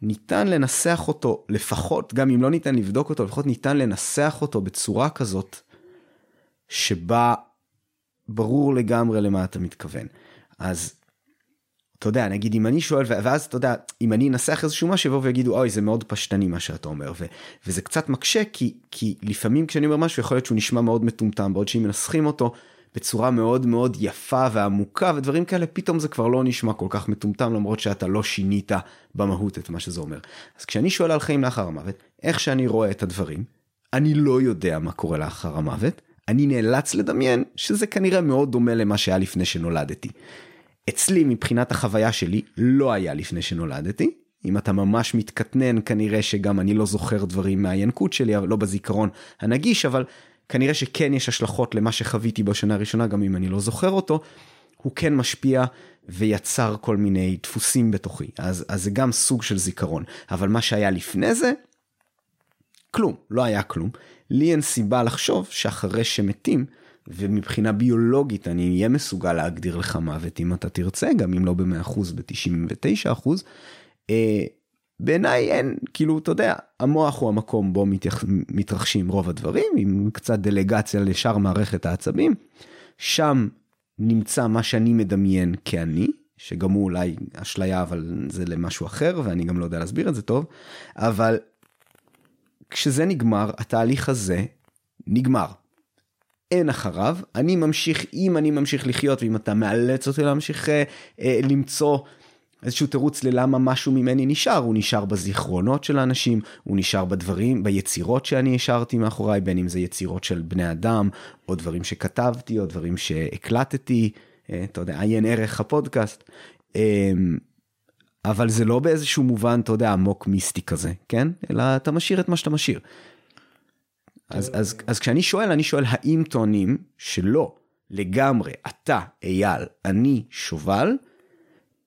Speaker 1: ניתן לנסח אותו, לפחות, גם אם לא ניתן לבדוק אותו, לפחות ניתן לנסח אותו בצורה כזאת, שבה ברור לגמרי למה אתה מתכוון. אז, אתה יודע, נגיד אם אני שואל, ואז אתה יודע, אם אני אנסח איזשהו משהו, יבואו ויגידו, אוי, זה מאוד פשטני מה שאתה אומר, ו- וזה קצת מקשה, כי, כי לפעמים כשאני אומר משהו, יכול להיות שהוא נשמע מאוד מטומטם, בעוד שאם מנסחים אותו בצורה מאוד מאוד יפה ועמוקה ודברים כאלה, פתאום זה כבר לא נשמע כל כך מטומטם, למרות שאתה לא שינית במהות את מה שזה אומר. אז כשאני שואל על חיים לאחר המוות, איך שאני רואה את הדברים, אני לא יודע מה קורה לאחר המוות, אני נאלץ לדמיין שזה כנראה מאוד דומה למה שהיה לפני שנולדתי. אצלי מבחינת החוויה שלי לא היה לפני שנולדתי. אם אתה ממש מתקטנן כנראה שגם אני לא זוכר דברים מהינקות שלי, אבל לא בזיכרון הנגיש, אבל כנראה שכן יש השלכות למה שחוויתי בשנה הראשונה, גם אם אני לא זוכר אותו. הוא כן משפיע ויצר כל מיני דפוסים בתוכי, אז, אז זה גם סוג של זיכרון. אבל מה שהיה לפני זה, כלום, לא היה כלום. לי אין סיבה לחשוב שאחרי שמתים, ומבחינה ביולוגית אני אהיה מסוגל להגדיר לך מוות אם אתה תרצה, גם אם לא ב-100%, ב-99%. אה, בעיניי אין, כאילו, אתה יודע, המוח הוא המקום בו מתייח, מתרחשים רוב הדברים, עם קצת דלגציה לשאר מערכת העצבים. שם נמצא מה שאני מדמיין כאני, שגם הוא אולי אשליה, אבל זה למשהו אחר, ואני גם לא יודע להסביר את זה טוב, אבל כשזה נגמר, התהליך הזה נגמר. אין אחריו, אני ממשיך, אם אני ממשיך לחיות, ואם אתה מאלץ אותי להמשיך אה, אה, למצוא איזשהו תירוץ ללמה משהו ממני נשאר, הוא נשאר בזיכרונות של האנשים, הוא נשאר בדברים, ביצירות שאני השארתי מאחוריי, בין אם זה יצירות של בני אדם, או דברים שכתבתי, או דברים שהקלטתי, אה, אתה יודע, עיין ערך הפודקאסט. אה, אבל זה לא באיזשהו מובן, אתה יודע, עמוק מיסטי כזה, כן? אלא אתה משאיר את מה שאתה משאיר. אז, אז, אז כשאני שואל, אני שואל האם טוענים שלא, לגמרי, אתה, אייל, אני, שובל,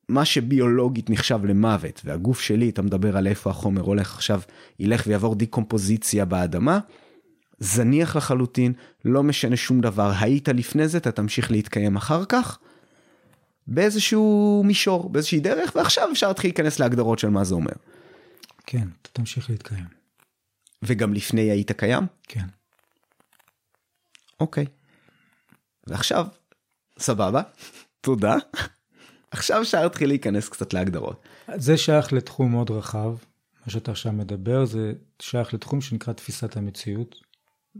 Speaker 1: מה שביולוגית נחשב למוות, והגוף שלי, אתה מדבר על איפה החומר הולך עכשיו, ילך ויעבור דיקומפוזיציה באדמה, זניח לחלוטין, לא משנה שום דבר, היית לפני זה, אתה תמשיך להתקיים אחר כך, באיזשהו מישור, באיזושהי דרך, ועכשיו אפשר להתחיל להיכנס להגדרות של מה זה אומר.
Speaker 2: כן, אתה תמשיך להתקיים.
Speaker 1: וגם לפני היית קיים?
Speaker 2: כן.
Speaker 1: אוקיי. ועכשיו, סבבה, תודה. עכשיו אפשר להתחיל להיכנס קצת להגדרות.
Speaker 2: זה שייך לתחום מאוד רחב, מה שאתה עכשיו מדבר, זה שייך לתחום שנקרא תפיסת המציאות.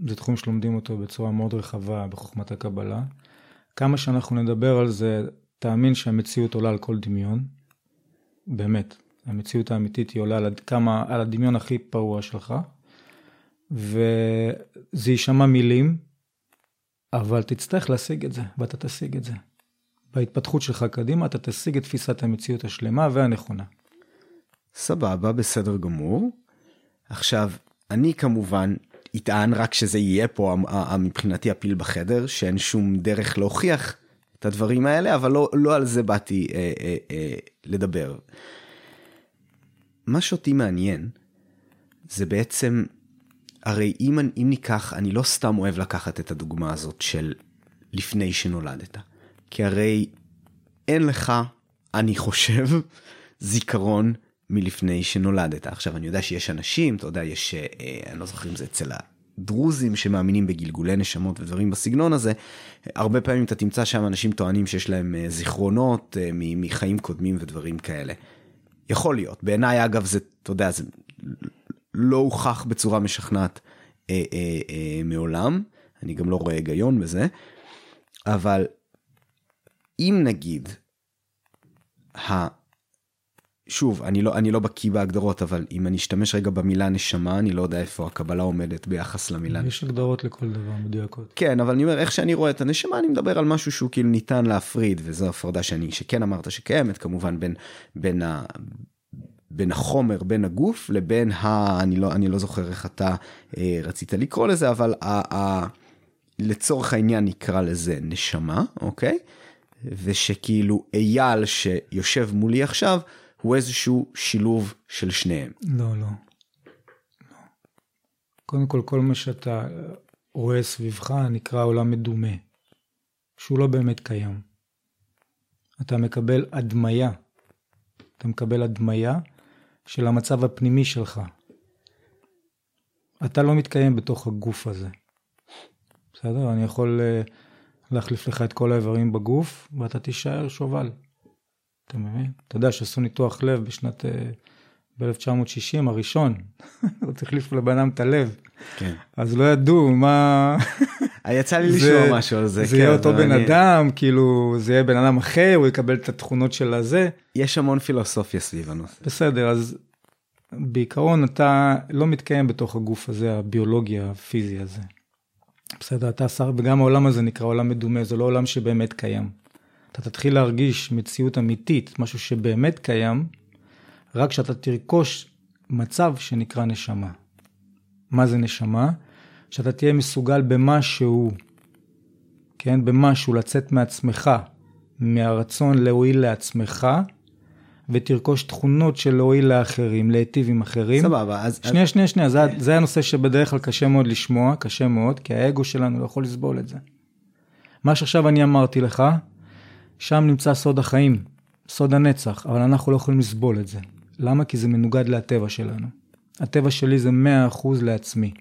Speaker 2: זה תחום שלומדים אותו בצורה מאוד רחבה בחוכמת הקבלה. כמה שאנחנו נדבר על זה, תאמין שהמציאות עולה על כל דמיון. באמת, המציאות האמיתית היא עולה על, כמה, על הדמיון הכי פרוע שלך. וזה יישמע מילים, אבל תצטרך להשיג את זה, ואתה תשיג את זה. בהתפתחות שלך קדימה אתה תשיג את תפיסת המציאות השלמה והנכונה.
Speaker 1: סבבה, בסדר גמור. עכשיו, אני כמובן אטען רק שזה יהיה פה מבחינתי הפיל בחדר, שאין שום דרך להוכיח את הדברים האלה, אבל לא, לא על זה באתי אה, אה, אה, לדבר. מה שאותי מעניין, זה בעצם, הרי אם, אם ניקח, אני לא סתם אוהב לקחת את הדוגמה הזאת של לפני שנולדת, כי הרי אין לך, אני חושב, זיכרון מלפני שנולדת. עכשיו, אני יודע שיש אנשים, אתה יודע, יש, אה, אני לא זוכר אם זה אצל הדרוזים שמאמינים בגלגולי נשמות ודברים בסגנון הזה, הרבה פעמים אתה תמצא שם אנשים טוענים שיש להם אה, זיכרונות אה, מחיים קודמים ודברים כאלה. יכול להיות. בעיניי, אגב, זה, אתה יודע, זה לא הוכח בצורה משכנעת אה, אה, אה, מעולם. אני גם לא רואה היגיון בזה. אבל אם נגיד, ה... שוב, אני לא, אני לא בקיא בהגדרות, אבל אם אני אשתמש רגע במילה נשמה, אני לא יודע איפה הקבלה עומדת ביחס למילה.
Speaker 2: יש הגדרות לכל דבר מדויקות.
Speaker 1: כן, אבל אני אומר, איך שאני רואה את הנשמה, אני מדבר על משהו שהוא כאילו ניתן להפריד, וזו הפרדה שאני, שכן אמרת שקיימת, כמובן, בין, בין, ה, בין החומר, בין הגוף, לבין ה... אני לא, אני לא זוכר איך אתה אה, רצית לקרוא לזה, אבל ה, ה, לצורך העניין נקרא לזה נשמה, אוקיי? ושכאילו אייל שיושב מולי עכשיו, הוא איזשהו שילוב של שניהם.
Speaker 2: לא, לא. לא. קודם כל, כל מה שאתה רואה סביבך נקרא עולם מדומה, שהוא לא באמת קיים. אתה מקבל הדמיה. אתה מקבל הדמיה של המצב הפנימי שלך. אתה לא מתקיים בתוך הגוף הזה. בסדר? אני יכול אה, להחליף לך את כל האיברים בגוף, ואתה תישאר שובל. אתה מבין? אתה יודע שעשו ניתוח לב בשנת... אה, ב-1960 הראשון, רציתי להחליף לבן אדם את הלב. כן. אז לא ידעו מה...
Speaker 1: יצא לי לשמוע משהו על זה.
Speaker 2: זה יהיה כן, אותו בן אדם, כאילו, זה יהיה בן אדם אחר, הוא יקבל את התכונות של הזה.
Speaker 1: יש המון פילוסופיה סביב הנושא.
Speaker 2: בסדר, אז בעיקרון אתה לא מתקיים בתוך הגוף הזה, הביולוגי הפיזי הזה. בסדר, אתה שר, וגם העולם הזה נקרא עולם מדומה, זה לא עולם שבאמת קיים. אתה תתחיל להרגיש מציאות אמיתית, משהו שבאמת קיים, רק כשאתה תרכוש מצב שנקרא נשמה. מה זה נשמה? שאתה תהיה מסוגל במשהו, כן, במשהו לצאת מעצמך, מהרצון להועיל לעצמך, ותרכוש תכונות של להועיל לאחרים, להיטיב עם אחרים.
Speaker 1: סבבה, אז...
Speaker 2: שנייה, שנייה, שנייה, זה, זה הנושא שבדרך כלל קשה מאוד לשמוע, קשה מאוד, כי האגו שלנו לא יכול לסבול את זה. מה שעכשיו אני אמרתי לך, שם נמצא סוד החיים, סוד הנצח, אבל אנחנו לא יכולים לסבול את זה. למה? כי זה מנוגד לטבע שלנו. הטבע שלי זה 100% לעצמי.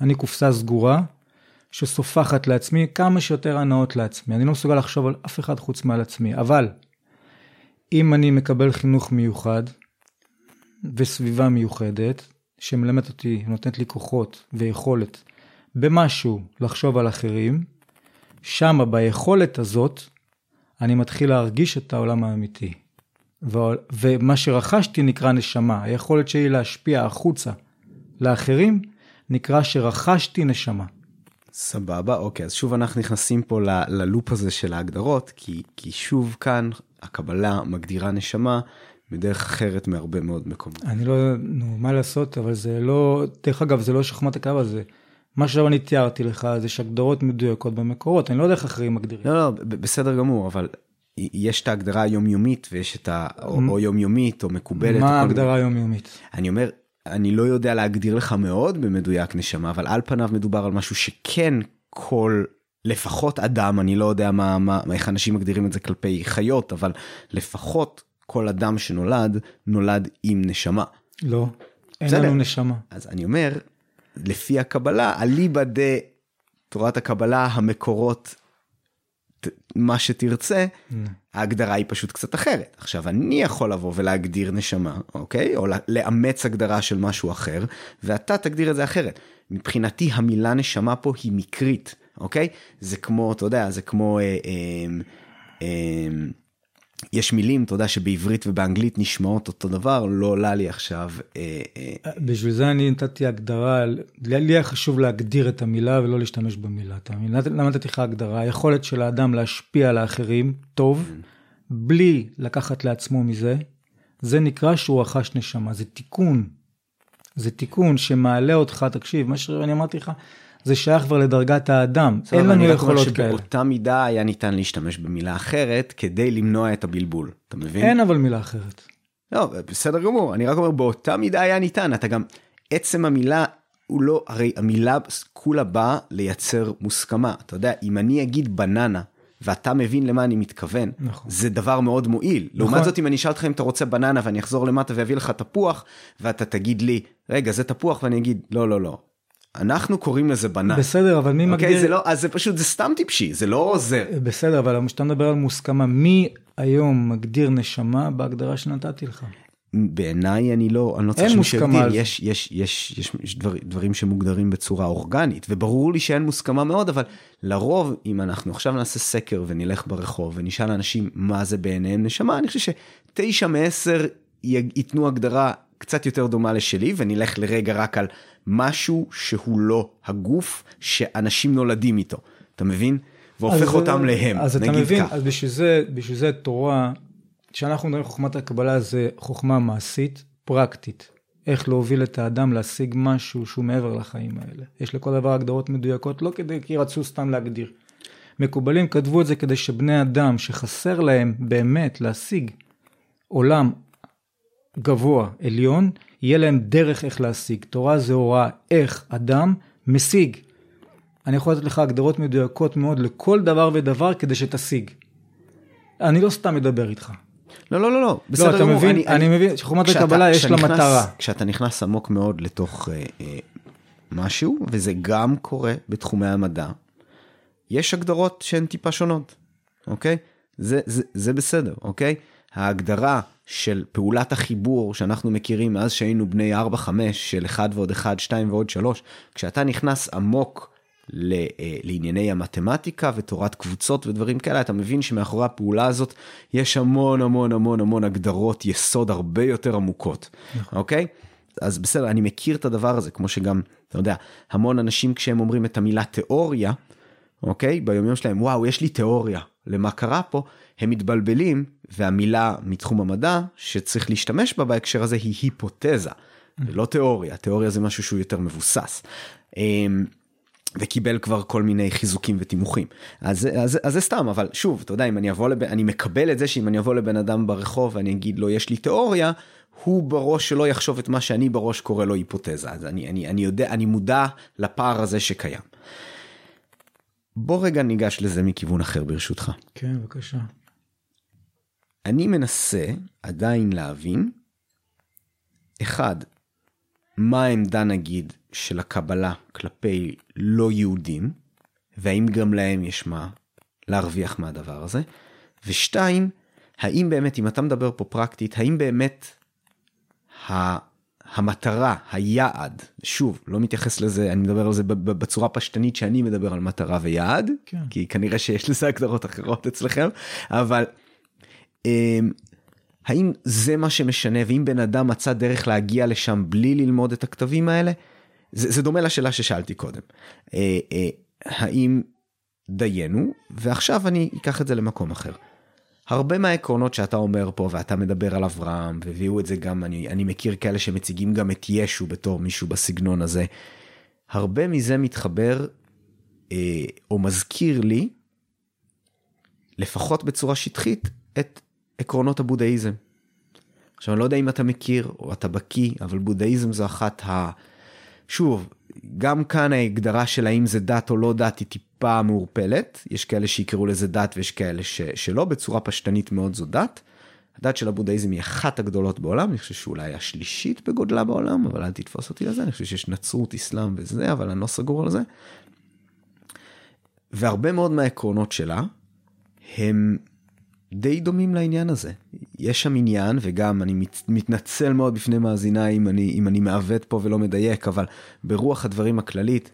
Speaker 2: אני קופסה סגורה שסופחת לעצמי כמה שיותר הנאות לעצמי. אני לא מסוגל לחשוב על אף אחד חוץ מעל עצמי. אבל אם אני מקבל חינוך מיוחד וסביבה מיוחדת, שמלמדת אותי, נותנת לי כוחות ויכולת במשהו לחשוב על אחרים, שמה ביכולת הזאת אני מתחיל להרגיש את העולם האמיתי. ומה שרכשתי נקרא נשמה, היכולת שלי להשפיע החוצה לאחרים נקרא שרכשתי נשמה.
Speaker 1: סבבה, אוקיי, אז שוב אנחנו נכנסים פה ללופ הזה של ההגדרות, כי, כי שוב כאן הקבלה מגדירה נשמה בדרך אחרת מהרבה מאוד מקומות.
Speaker 2: אני לא, נו, מה לעשות, אבל זה לא, דרך אגב, זה לא שחמט הקו הזה. מה שעכשיו אני תיארתי לך זה שהגדרות מדויקות במקורות, אני לא יודע איך אחרים מגדירים.
Speaker 1: לא, לא, בסדר גמור, אבל יש את ההגדרה היומיומית ויש את ה... או, או יומיומית או מקובלת.
Speaker 2: מה ההגדרה היומיומית?
Speaker 1: אני אומר, אני לא יודע להגדיר לך מאוד במדויק נשמה, אבל על פניו מדובר על משהו שכן כל, לפחות אדם, אני לא יודע מה, מה, איך אנשים מגדירים את זה כלפי חיות, אבל לפחות כל אדם שנולד, נולד עם נשמה.
Speaker 2: לא, אין לנו נשמה.
Speaker 1: אז אני אומר, לפי הקבלה, אליבא דה תורת הקבלה, המקורות מה שתרצה, mm. ההגדרה היא פשוט קצת אחרת. עכשיו, אני יכול לבוא ולהגדיר נשמה, אוקיי? או לאמץ הגדרה של משהו אחר, ואתה תגדיר את זה אחרת. מבחינתי, המילה נשמה פה היא מקרית, אוקיי? זה כמו, אתה יודע, זה כמו... אה, אה, אה, יש מילים, אתה יודע, שבעברית ובאנגלית נשמעות אותו דבר, לא עולה לי עכשיו. אה,
Speaker 2: אה, בשביל זה אני נתתי הגדרה, לי היה חשוב להגדיר את המילה ולא להשתמש במילה. אתה מבין? למה נתתי לך הגדרה? היכולת של האדם להשפיע על האחרים טוב, mm. בלי לקחת לעצמו מזה, זה נקרא שהוא רכש נשמה, זה תיקון. זה תיקון שמעלה אותך, תקשיב, מה שאני אמרתי לך, זה שייך כבר לדרגת האדם, אין לנו יכולות כאלה.
Speaker 1: שבאותה מידה היה ניתן להשתמש במילה אחרת כדי למנוע את הבלבול, אתה מבין?
Speaker 2: אין אבל מילה אחרת.
Speaker 1: לא, בסדר גמור, אני רק אומר באותה מידה היה ניתן, אתה גם, עצם המילה הוא לא, הרי המילה כולה באה לייצר מוסכמה. אתה יודע, אם אני אגיד בננה, ואתה מבין למה אני מתכוון,
Speaker 2: נכון.
Speaker 1: זה דבר מאוד מועיל.
Speaker 2: נכון.
Speaker 1: לעומת זאת, אם אני אשאל אותך אם אתה רוצה בננה ואני אחזור למטה ואביא לך תפוח, ואתה תגיד לי, רגע, זה תפוח, ואני אגיד, לא, לא, לא. אנחנו קוראים לזה בננה.
Speaker 2: בסדר, אבל מי
Speaker 1: אוקיי,
Speaker 2: מגדיר...
Speaker 1: זה לא, אז זה פשוט, זה סתם טיפשי, זה לא עוזר.
Speaker 2: בסדר, אבל כשאתה מדבר על מוסכמה, מי היום מגדיר נשמה בהגדרה שנתתי לך?
Speaker 1: בעיניי אני לא, אני לא צריך
Speaker 2: אין
Speaker 1: שמישהו יגדיר,
Speaker 2: זה.
Speaker 1: יש, יש, יש, יש, יש דבר, דברים שמוגדרים בצורה אורגנית, וברור לי שאין מוסכמה מאוד, אבל לרוב, אם אנחנו עכשיו נעשה סקר ונלך ברחוב ונשאל אנשים מה זה בעיניהם נשמה, אני חושב שתשע מעשר ייתנו הגדרה קצת יותר דומה לשלי, ונלך לרגע רק על משהו שהוא לא הגוף שאנשים נולדים איתו, אתה מבין? והופך אותם להם,
Speaker 2: אז אתה
Speaker 1: נגיד
Speaker 2: מבין,
Speaker 1: כך.
Speaker 2: אז בשביל זה, בשביל זה תורה, כשאנחנו מדברים חוכמת הקבלה זה חוכמה מעשית, פרקטית. איך להוביל את האדם להשיג משהו שהוא מעבר לחיים האלה. יש לכל דבר הגדרות מדויקות, לא כדי כי רצו סתם להגדיר. מקובלים כתבו את זה כדי שבני אדם שחסר להם באמת להשיג עולם גבוה, עליון, יהיה להם דרך איך להשיג. תורה זה הוראה איך אדם משיג. אני יכול לתת לך הגדרות מדויקות מאוד לכל דבר ודבר כדי שתשיג. אני לא סתם מדבר איתך.
Speaker 1: לא, לא, לא, לא, בסדר
Speaker 2: אתה
Speaker 1: גמור.
Speaker 2: מבין? אני מבין שחוכמת
Speaker 1: כשאתה-
Speaker 2: הקבלה יש לה מטרה.
Speaker 1: כשאתה נכנס עמוק מאוד לתוך אה, אה, משהו, וזה גם קורה בתחומי המדע, יש הגדרות שהן טיפה שונות, אוקיי? זה, זה, זה בסדר, אוקיי? ההגדרה של פעולת החיבור שאנחנו מכירים מאז שהיינו בני 4-5 של 1 ועוד 1, 2 ועוד 3, כשאתה נכנס עמוק ל, אה, לענייני המתמטיקה ותורת קבוצות ודברים כאלה, אתה מבין שמאחורי הפעולה הזאת יש המון המון המון המון הגדרות יסוד הרבה יותר עמוקות, אוקיי? אז בסדר, אני מכיר את הדבר הזה, כמו שגם, אתה יודע, המון אנשים כשהם אומרים את המילה תיאוריה, אוקיי? ביומיום שלהם, וואו, יש לי תיאוריה למה קרה פה, הם מתבלבלים, והמילה מתחום המדע שצריך להשתמש בה בהקשר הזה היא היפותזה, ולא תיאוריה, תיאוריה זה משהו שהוא יותר מבוסס. אמ, וקיבל כבר כל מיני חיזוקים ותימוכים. אז, אז, אז זה סתם, אבל שוב, אתה יודע, אם אני אבוא לבן, אני מקבל את זה שאם אני אבוא לבן אדם ברחוב ואני אגיד לו, יש לי תיאוריה, הוא בראש שלו יחשוב את מה שאני בראש קורא לו היפותזה. אז אני, אני, אני יודע, אני מודע לפער הזה שקיים. בוא רגע ניגש לזה מכיוון אחר ברשותך.
Speaker 2: כן, בבקשה.
Speaker 1: אני מנסה עדיין להבין, אחד, מה העמדה נגיד של הקבלה כלפי לא יהודים, והאם גם להם יש מה להרוויח מהדבר הזה, ושתיים, האם באמת, אם אתה מדבר פה פרקטית, האם באמת ה... המטרה, היעד, שוב, לא מתייחס לזה, אני מדבר על זה בצורה פשטנית שאני מדבר על מטרה ויעד,
Speaker 2: כן.
Speaker 1: כי כנראה שיש לזה הגדרות אחרות אצלכם, אבל האם זה מה שמשנה, ואם בן אדם מצא דרך להגיע לשם בלי ללמוד את הכתבים האלה? זה, זה דומה לשאלה ששאלתי קודם. אה, אה, האם דיינו, ועכשיו אני אקח את זה למקום אחר. הרבה מהעקרונות שאתה אומר פה ואתה מדבר על אברהם והביאו את זה גם אני אני מכיר כאלה שמציגים גם את ישו בתור מישהו בסגנון הזה. הרבה מזה מתחבר אה, או מזכיר לי לפחות בצורה שטחית את עקרונות הבודהיזם. עכשיו אני לא יודע אם אתה מכיר או אתה בקיא אבל בודהיזם זו אחת ה... שוב גם כאן ההגדרה של האם זה דת או לא דת היא טיפה מעורפלת יש כאלה שיקראו לזה דת ויש כאלה ש... שלא בצורה פשטנית מאוד זו דת. הדת של הבודהיזם היא אחת הגדולות בעולם אני חושב שאולי השלישית בגודלה בעולם אבל אל תתפוס אותי לזה אני חושב שיש נצרות אסלאם וזה אבל אני לא סגור על זה. והרבה מאוד מהעקרונות שלה הם די דומים לעניין הזה. יש שם עניין וגם אני מת, מתנצל מאוד בפני מאזיניי אם אני, אם אני מעוות פה ולא מדייק אבל ברוח הדברים הכללית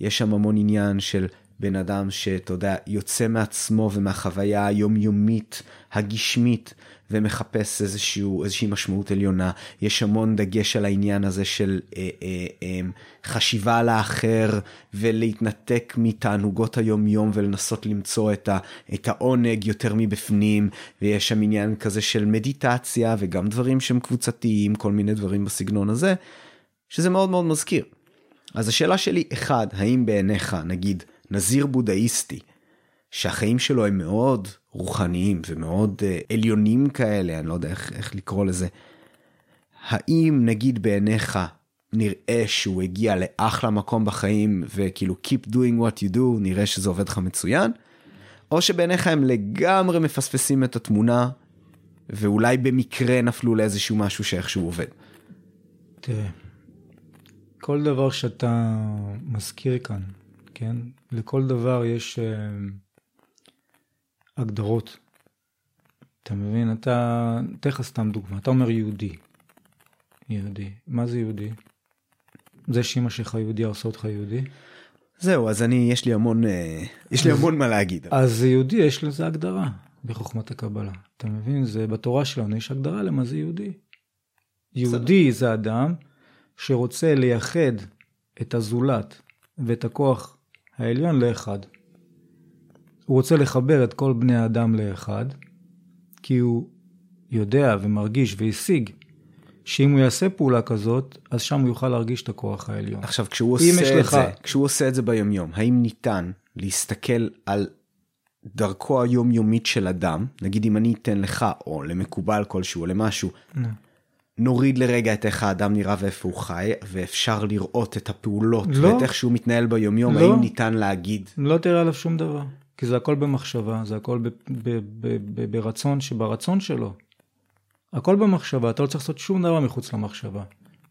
Speaker 1: יש שם המון עניין של בן אדם שאתה יודע יוצא מעצמו ומהחוויה היומיומית הגשמית ומחפש איזשהו איזושהי משמעות עליונה יש המון דגש על העניין הזה של אה, אה, אה, חשיבה על האחר ולהתנתק מתענוגות היומיום ולנסות למצוא את, ה, את העונג יותר מבפנים ויש שם עניין כזה של מדיטציה וגם דברים שהם קבוצתיים כל מיני דברים בסגנון הזה שזה מאוד מאוד מזכיר. אז השאלה שלי אחד האם בעיניך נגיד נזיר בודהיסטי שהחיים שלו הם מאוד רוחניים ומאוד uh, עליונים כאלה, אני לא יודע איך, איך לקרוא לזה. האם נגיד בעיניך נראה שהוא הגיע לאחלה מקום בחיים וכאילו keep doing what you do נראה שזה עובד לך מצוין. או שבעיניך הם לגמרי מפספסים את התמונה ואולי במקרה נפלו לאיזשהו משהו שאיכשהו עובד.
Speaker 2: תראה, כל דבר שאתה מזכיר כאן, כן? לכל דבר יש uh, הגדרות. אתה מבין? אתה, אתן לך סתם דוגמה, אתה אומר יהודי. יהודי. מה זה יהודי? זה שאימא שלך יהודי עושה אותך יהודי?
Speaker 1: זהו, אז אני, יש לי המון, אה, יש לי המון מה להגיד.
Speaker 2: אז יהודי יש לזה הגדרה בחוכמת הקבלה. אתה מבין? זה בתורה שלנו יש הגדרה למה זה יהודי. יהודי זה אדם שרוצה לייחד את הזולת ואת הכוח העליון לאחד. הוא רוצה לחבר את כל בני האדם לאחד, כי הוא יודע ומרגיש והשיג שאם הוא יעשה פעולה כזאת, אז שם הוא יוכל להרגיש את הכוח העליון.
Speaker 1: עכשיו, כשהוא עושה את לך... זה, כשהוא עושה את זה ביומיום, האם ניתן להסתכל על דרכו היומיומית של אדם, נגיד אם אני אתן לך, או למקובל כלשהו, או למשהו, no. נוריד לרגע את איך האדם נראה ואיפה הוא חי, ואפשר לראות את הפעולות, לא. ואת איך שהוא מתנהל ביומיום, לא. האם ניתן להגיד?
Speaker 2: לא תראה עליו שום דבר, כי זה הכל במחשבה, זה הכל ברצון שברצון שלו. הכל במחשבה, אתה לא צריך לעשות שום דבר מחוץ למחשבה.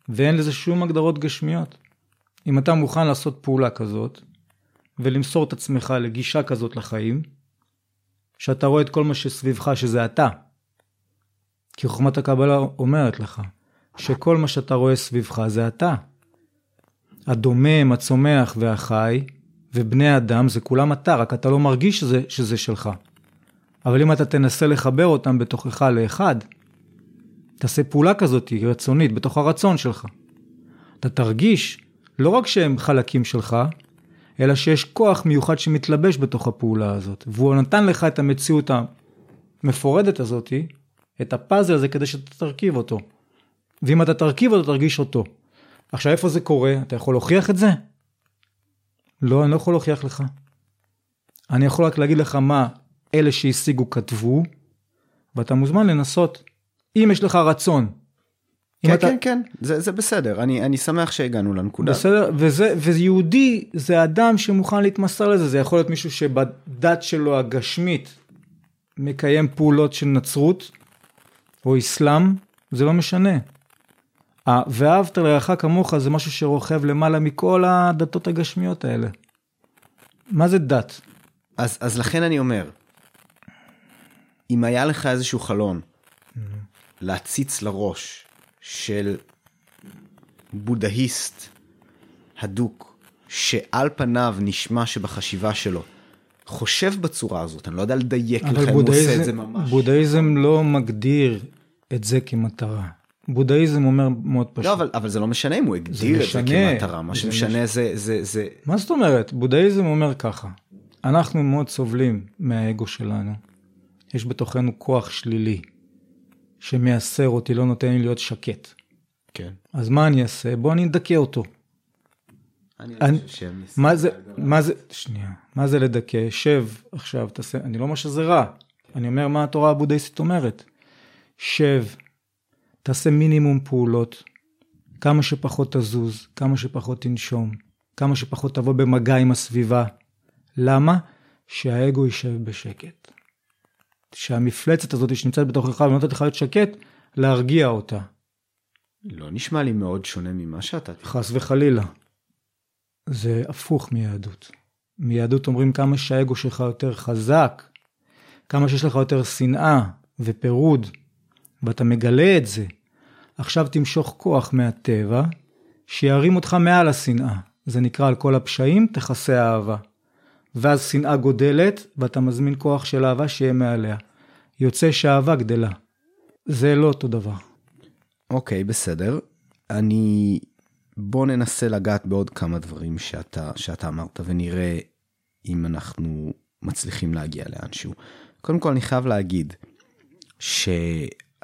Speaker 2: ואין לזה שום הגדרות גשמיות. אם אתה מוכן לעשות פעולה כזאת, ולמסור את עצמך לגישה כזאת לחיים, שאתה רואה את כל מה שסביבך שזה אתה. כי חוכמת הקבלה אומרת לך, שכל מה שאתה רואה סביבך זה אתה. הדומם, הצומח והחי, ובני אדם זה כולם אתה, רק אתה לא מרגיש שזה, שזה שלך. אבל אם אתה תנסה לחבר אותם בתוכך לאחד, תעשה פעולה כזאת רצונית בתוך הרצון שלך. אתה תרגיש לא רק שהם חלקים שלך, אלא שיש כוח מיוחד שמתלבש בתוך הפעולה הזאת, והוא נתן לך את המציאות המפורדת הזאת, את הפאזל הזה כדי שאתה תרכיב אותו. ואם אתה תרכיב אותו, תרגיש אותו. עכשיו, איפה זה קורה? אתה יכול להוכיח את זה? לא, אני לא יכול להוכיח לך. אני יכול רק להגיד לך מה אלה שהשיגו כתבו, ואתה מוזמן לנסות. אם יש לך רצון.
Speaker 1: כן, אתה... כן, כן, זה, זה בסדר, אני, אני שמח שהגענו לנקודה.
Speaker 2: בסדר, וזה, ויהודי זה אדם שמוכן להתמסר לזה, זה יכול להיות מישהו שבדת שלו הגשמית מקיים פעולות של נצרות או אסלאם, זה לא משנה. ואהבת לרעך כמוך זה משהו שרוכב למעלה מכל הדתות הגשמיות האלה. מה זה דת?
Speaker 1: אז, אז לכן אני אומר, אם היה לך איזשהו חלון, mm-hmm. להציץ לראש של בודהיסט הדוק, שעל פניו נשמע שבחשיבה שלו חושב בצורה הזאת, אני לא יודע לדייק לך אם הוא עושה את זה ממש.
Speaker 2: בודהיזם לא מגדיר את זה כמטרה. בודהיזם אומר מאוד פשוט.
Speaker 1: לא, אבל, אבל זה לא משנה אם הוא הגדיר את זה כמטרה, מה שמשנה זה, זה, זה...
Speaker 2: מה זאת אומרת? בודהיזם אומר ככה, אנחנו מאוד סובלים מהאגו שלנו. יש בתוכנו כוח שלילי. שמייסר אותי, לא נותן לי להיות שקט.
Speaker 1: כן.
Speaker 2: אז מה אני אעשה? בוא אני אדכא אותו.
Speaker 1: אני אני, חושב
Speaker 2: מה זה, מה זה, שנייה, מה זה לדכא? שב עכשיו, תעשה, אני לא אומר שזה רע, אני אומר מה התורה הבודהיסטית אומרת. שב, תעשה מינימום פעולות, כמה שפחות תזוז, כמה שפחות תנשום, כמה שפחות תבוא במגע עם הסביבה. למה? שהאגו יישב בשקט. שהמפלצת הזאת שנמצאת בתוכך ונותנת לך להיות שקט, להרגיע אותה.
Speaker 1: לא נשמע לי מאוד שונה ממה שאתה...
Speaker 2: חס וחלילה. זה הפוך מיהדות. מיהדות אומרים כמה שהאגו שלך יותר חזק, כמה שיש לך יותר שנאה ופירוד, ואתה מגלה את זה. עכשיו תמשוך כוח מהטבע, שירים אותך מעל השנאה. זה נקרא על כל הפשעים תכסה אהבה. ואז שנאה גודלת, ואתה מזמין כוח של אהבה שיהיה מעליה. יוצא שאהבה גדלה. זה לא אותו דבר.
Speaker 1: אוקיי, okay, בסדר. אני... בוא ננסה לגעת בעוד כמה דברים שאתה, שאתה אמרת, ונראה אם אנחנו מצליחים להגיע לאנשהו. קודם כל, אני חייב להגיד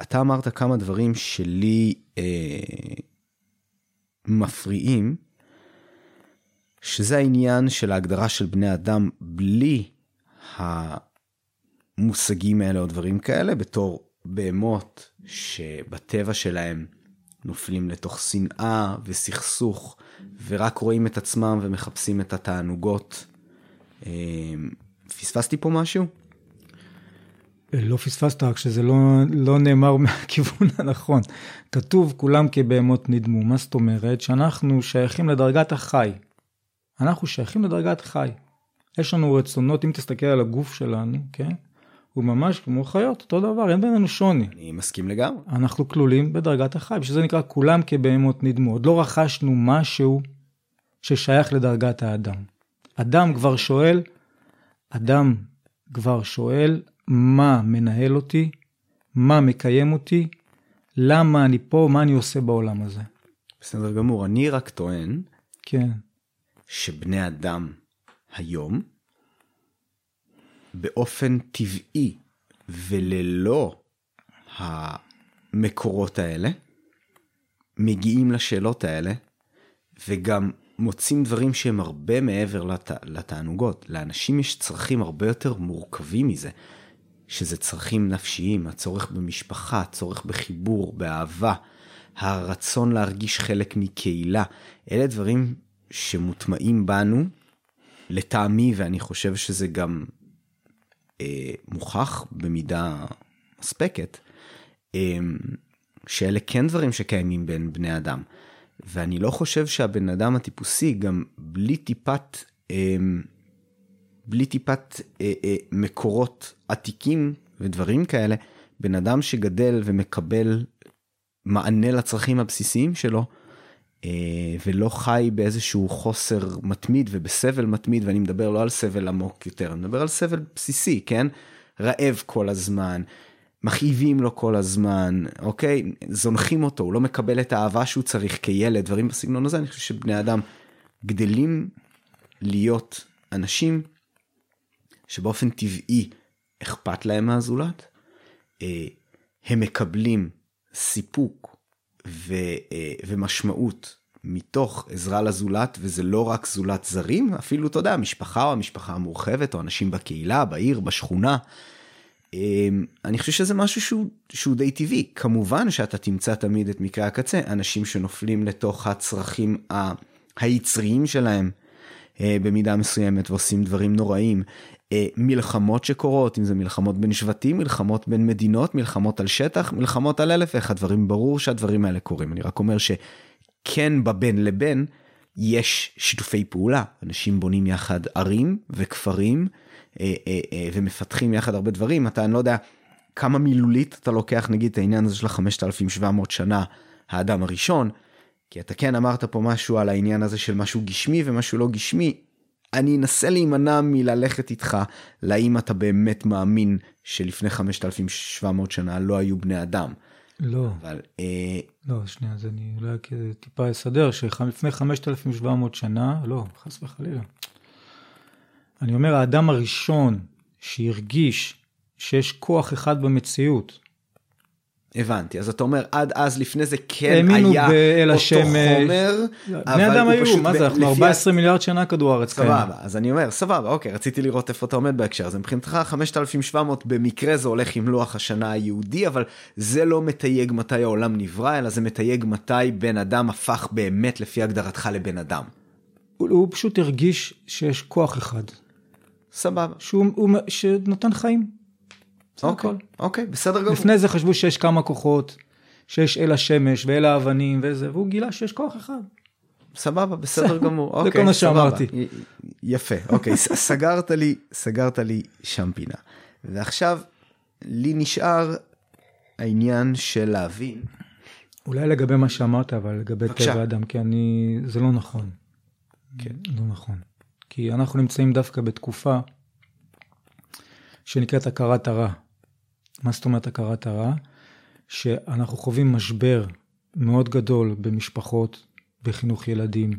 Speaker 1: שאתה אמרת כמה דברים שלי אה, מפריעים, שזה העניין של ההגדרה של בני אדם בלי המושגים האלה או דברים כאלה, בתור בהמות שבטבע שלהם נופלים לתוך שנאה וסכסוך, ורק רואים את עצמם ומחפשים את התענוגות. אה, פספסתי פה משהו?
Speaker 2: לא פספסת, רק שזה לא, לא נאמר מהכיוון הנכון. כתוב כולם כבהמות נדמו. מה זאת אומרת? שאנחנו שייכים לדרגת החי. אנחנו שייכים לדרגת חי. יש לנו רצונות, אם תסתכל על הגוף שלנו, כן? הוא ממש כמו חיות, אותו דבר, אין בינינו שוני.
Speaker 1: אני מסכים לגמרי.
Speaker 2: אנחנו כלולים בדרגת החי, בשביל זה נקרא כולם כבהמות נדמו. עוד לא רכשנו משהו ששייך לדרגת האדם. אדם כבר שואל, אדם כבר שואל, מה מנהל אותי, מה מקיים אותי, למה אני פה, מה אני עושה בעולם הזה.
Speaker 1: בסדר גמור, אני רק טוען
Speaker 2: כן,
Speaker 1: שבני אדם היום, באופן טבעי וללא המקורות האלה, מגיעים לשאלות האלה, וגם מוצאים דברים שהם הרבה מעבר לת... לתענוגות. לאנשים יש צרכים הרבה יותר מורכבים מזה, שזה צרכים נפשיים, הצורך במשפחה, הצורך בחיבור, באהבה, הרצון להרגיש חלק מקהילה. אלה דברים שמוטמעים בנו, לטעמי, ואני חושב שזה גם אה, מוכח במידה מספקת, אה, שאלה כן דברים שקיימים בין בני אדם. ואני לא חושב שהבן אדם הטיפוסי, גם בלי טיפת, אה, בלי טיפת אה, אה, מקורות עתיקים ודברים כאלה, בן אדם שגדל ומקבל מענה לצרכים הבסיסיים שלו, אה, ולא חי באיזשהו חוסר מתמיד ובסבל מתמיד, ואני מדבר לא על סבל עמוק יותר, אני מדבר על סבל בסיסי, כן? רעב כל הזמן, מכאיבים לו כל הזמן, אוקיי? זונחים אותו, הוא לא מקבל את האהבה שהוא צריך כילד, דברים בסגנון הזה, אני חושב שבני אדם גדלים להיות אנשים שבאופן טבעי אכפת להם מהזולת, אה, הם מקבלים סיפוק ו, אה, ומשמעות מתוך עזרה לזולת, וזה לא רק זולת זרים, אפילו, אתה יודע, המשפחה או המשפחה המורחבת, או אנשים בקהילה, בעיר, בשכונה. אמ, אני חושב שזה משהו שהוא, שהוא די טבעי. כמובן שאתה תמצא תמיד את מקרה הקצה, אנשים שנופלים לתוך הצרכים היצריים שלהם אה, במידה מסוימת ועושים דברים נוראים. אה, מלחמות שקורות, אם זה מלחמות בין שבטים, מלחמות בין מדינות, מלחמות על שטח, מלחמות על אלף ואחד דברים, ברור שהדברים האלה קורים. אני רק אומר שכן בבין לבין יש שיתופי פעולה, אנשים בונים יחד ערים וכפרים אה, ומפתחים יחד הרבה דברים, אתה אני לא יודע כמה מילולית אתה לוקח נגיד את העניין הזה של ה-5700 שנה האדם הראשון, כי אתה כן אמרת פה משהו על העניין הזה של משהו גשמי ומשהו לא גשמי, אני אנסה להימנע מללכת איתך לאם אתה באמת מאמין שלפני 5,700 שנה לא היו בני אדם.
Speaker 2: לא,
Speaker 1: אבל אה,
Speaker 2: לא, שנייה, אז אני אולי כזה טיפה אסדר, שלפני 5,700 שנה, לא, חס וחלילה. אני אומר, האדם הראשון שהרגיש שיש כוח אחד במציאות,
Speaker 1: הבנתי אז אתה אומר עד אז לפני זה כן היה
Speaker 2: באל
Speaker 1: אותו
Speaker 2: השמש.
Speaker 1: חומר.
Speaker 2: בני אדם היו, מה זה, אנחנו
Speaker 1: לפי
Speaker 2: 14 מיליארד שנה כדור הארץ קיים.
Speaker 1: סבבה אז אני אומר סבבה אוקיי רציתי לראות איפה אתה עומד בהקשר הזה מבחינתך 5700 במקרה זה הולך עם לוח השנה היהודי אבל זה לא מתייג מתי העולם נברא אלא זה מתייג מתי בן אדם הפך באמת לפי הגדרתך לבן אדם.
Speaker 2: הוא, הוא פשוט הרגיש שיש כוח אחד,
Speaker 1: סבבה
Speaker 2: שהוא, הוא, שנותן חיים. זה
Speaker 1: אוקיי
Speaker 2: הכל.
Speaker 1: אוקיי בסדר גמור.
Speaker 2: לפני זה חשבו שיש כמה כוחות, שיש אל השמש ואל האבנים וזה, והוא גילה שיש כוח אחד.
Speaker 1: סבבה בסדר גמור
Speaker 2: זה
Speaker 1: אוקיי
Speaker 2: כל מה. שאמרתי.
Speaker 1: יפה אוקיי סגרת לי סגרת לי שם פינה ועכשיו לי נשאר העניין של להבין
Speaker 2: אולי לגבי מה שאמרת, אבל לגבי. טבע האדם, כי אני, זה לא נכון.
Speaker 1: כן.
Speaker 2: לא נכון. כי אנחנו נמצאים דווקא בתקופה שנקראת הכרת הרע. מה זאת אומרת הכרת הרע? שאנחנו חווים משבר מאוד גדול במשפחות, בחינוך ילדים,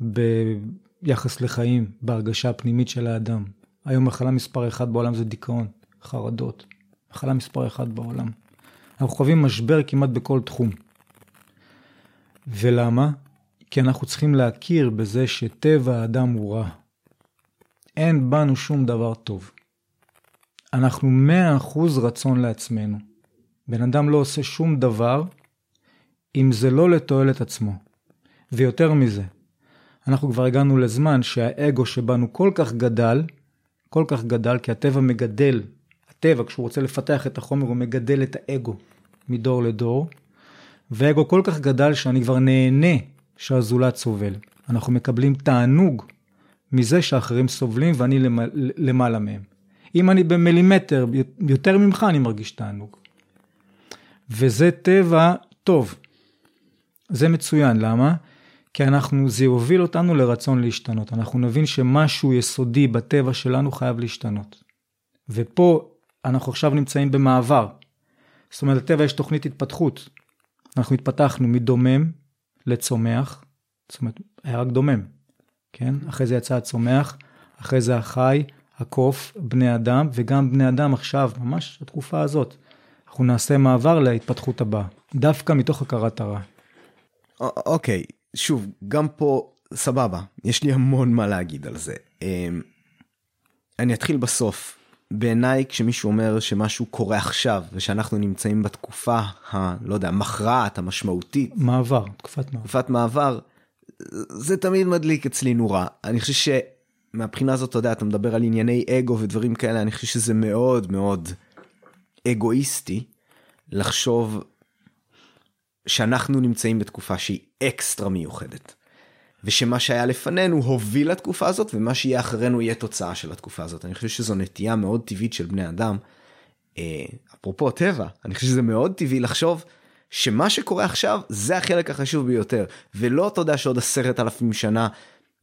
Speaker 2: ביחס לחיים, בהרגשה הפנימית של האדם. היום מחלה מספר אחד בעולם זה דיכאון, חרדות. מחלה מספר אחד בעולם. אנחנו חווים משבר כמעט בכל תחום. ולמה? כי אנחנו צריכים להכיר בזה שטבע האדם הוא רע. אין בנו שום דבר טוב. אנחנו מאה אחוז רצון לעצמנו. בן אדם לא עושה שום דבר אם זה לא לתועלת עצמו. ויותר מזה, אנחנו כבר הגענו לזמן שהאגו שבנו כל כך גדל, כל כך גדל, כי הטבע מגדל, הטבע כשהוא רוצה לפתח את החומר הוא מגדל את האגו מדור לדור, והאגו כל כך גדל שאני כבר נהנה שהזולת סובל. אנחנו מקבלים תענוג מזה שאחרים סובלים ואני למעלה מהם. אם אני במילימטר יותר ממך, אני מרגיש תענוג. וזה טבע טוב. זה מצוין, למה? כי אנחנו, זה יוביל אותנו לרצון להשתנות. אנחנו נבין שמשהו יסודי בטבע שלנו חייב להשתנות. ופה אנחנו עכשיו נמצאים במעבר. זאת אומרת, לטבע יש תוכנית התפתחות. אנחנו התפתחנו מדומם לצומח, זאת אומרת, היה רק דומם, כן? אחרי זה יצא הצומח, אחרי זה החי, הקוף, בני אדם, וגם בני אדם עכשיו, ממש התקופה הזאת. אנחנו נעשה מעבר להתפתחות הבאה, דווקא מתוך הכרת הרע.
Speaker 1: אוקיי, שוב, גם פה סבבה, יש לי המון מה להגיד על זה. אמ, אני אתחיל בסוף. בעיניי כשמישהו אומר שמשהו קורה עכשיו ושאנחנו נמצאים בתקופה הלא יודע מכרעת המשמעותית
Speaker 2: מעבר תקופת מעבר
Speaker 1: תקופת מעבר זה תמיד מדליק אצלי נורה אני חושב שמבחינה הזאת אתה יודע אתה מדבר על ענייני אגו ודברים כאלה אני חושב שזה מאוד מאוד אגואיסטי לחשוב שאנחנו נמצאים בתקופה שהיא אקסטרה מיוחדת. ושמה שהיה לפנינו הוביל לתקופה הזאת ומה שיהיה אחרינו יהיה תוצאה של התקופה הזאת. אני חושב שזו נטייה מאוד טבעית של בני אדם. אה, אפרופו טבע, אני חושב שזה מאוד טבעי לחשוב שמה שקורה עכשיו זה החלק החשוב ביותר ולא יודע שעוד עשרת אלפים שנה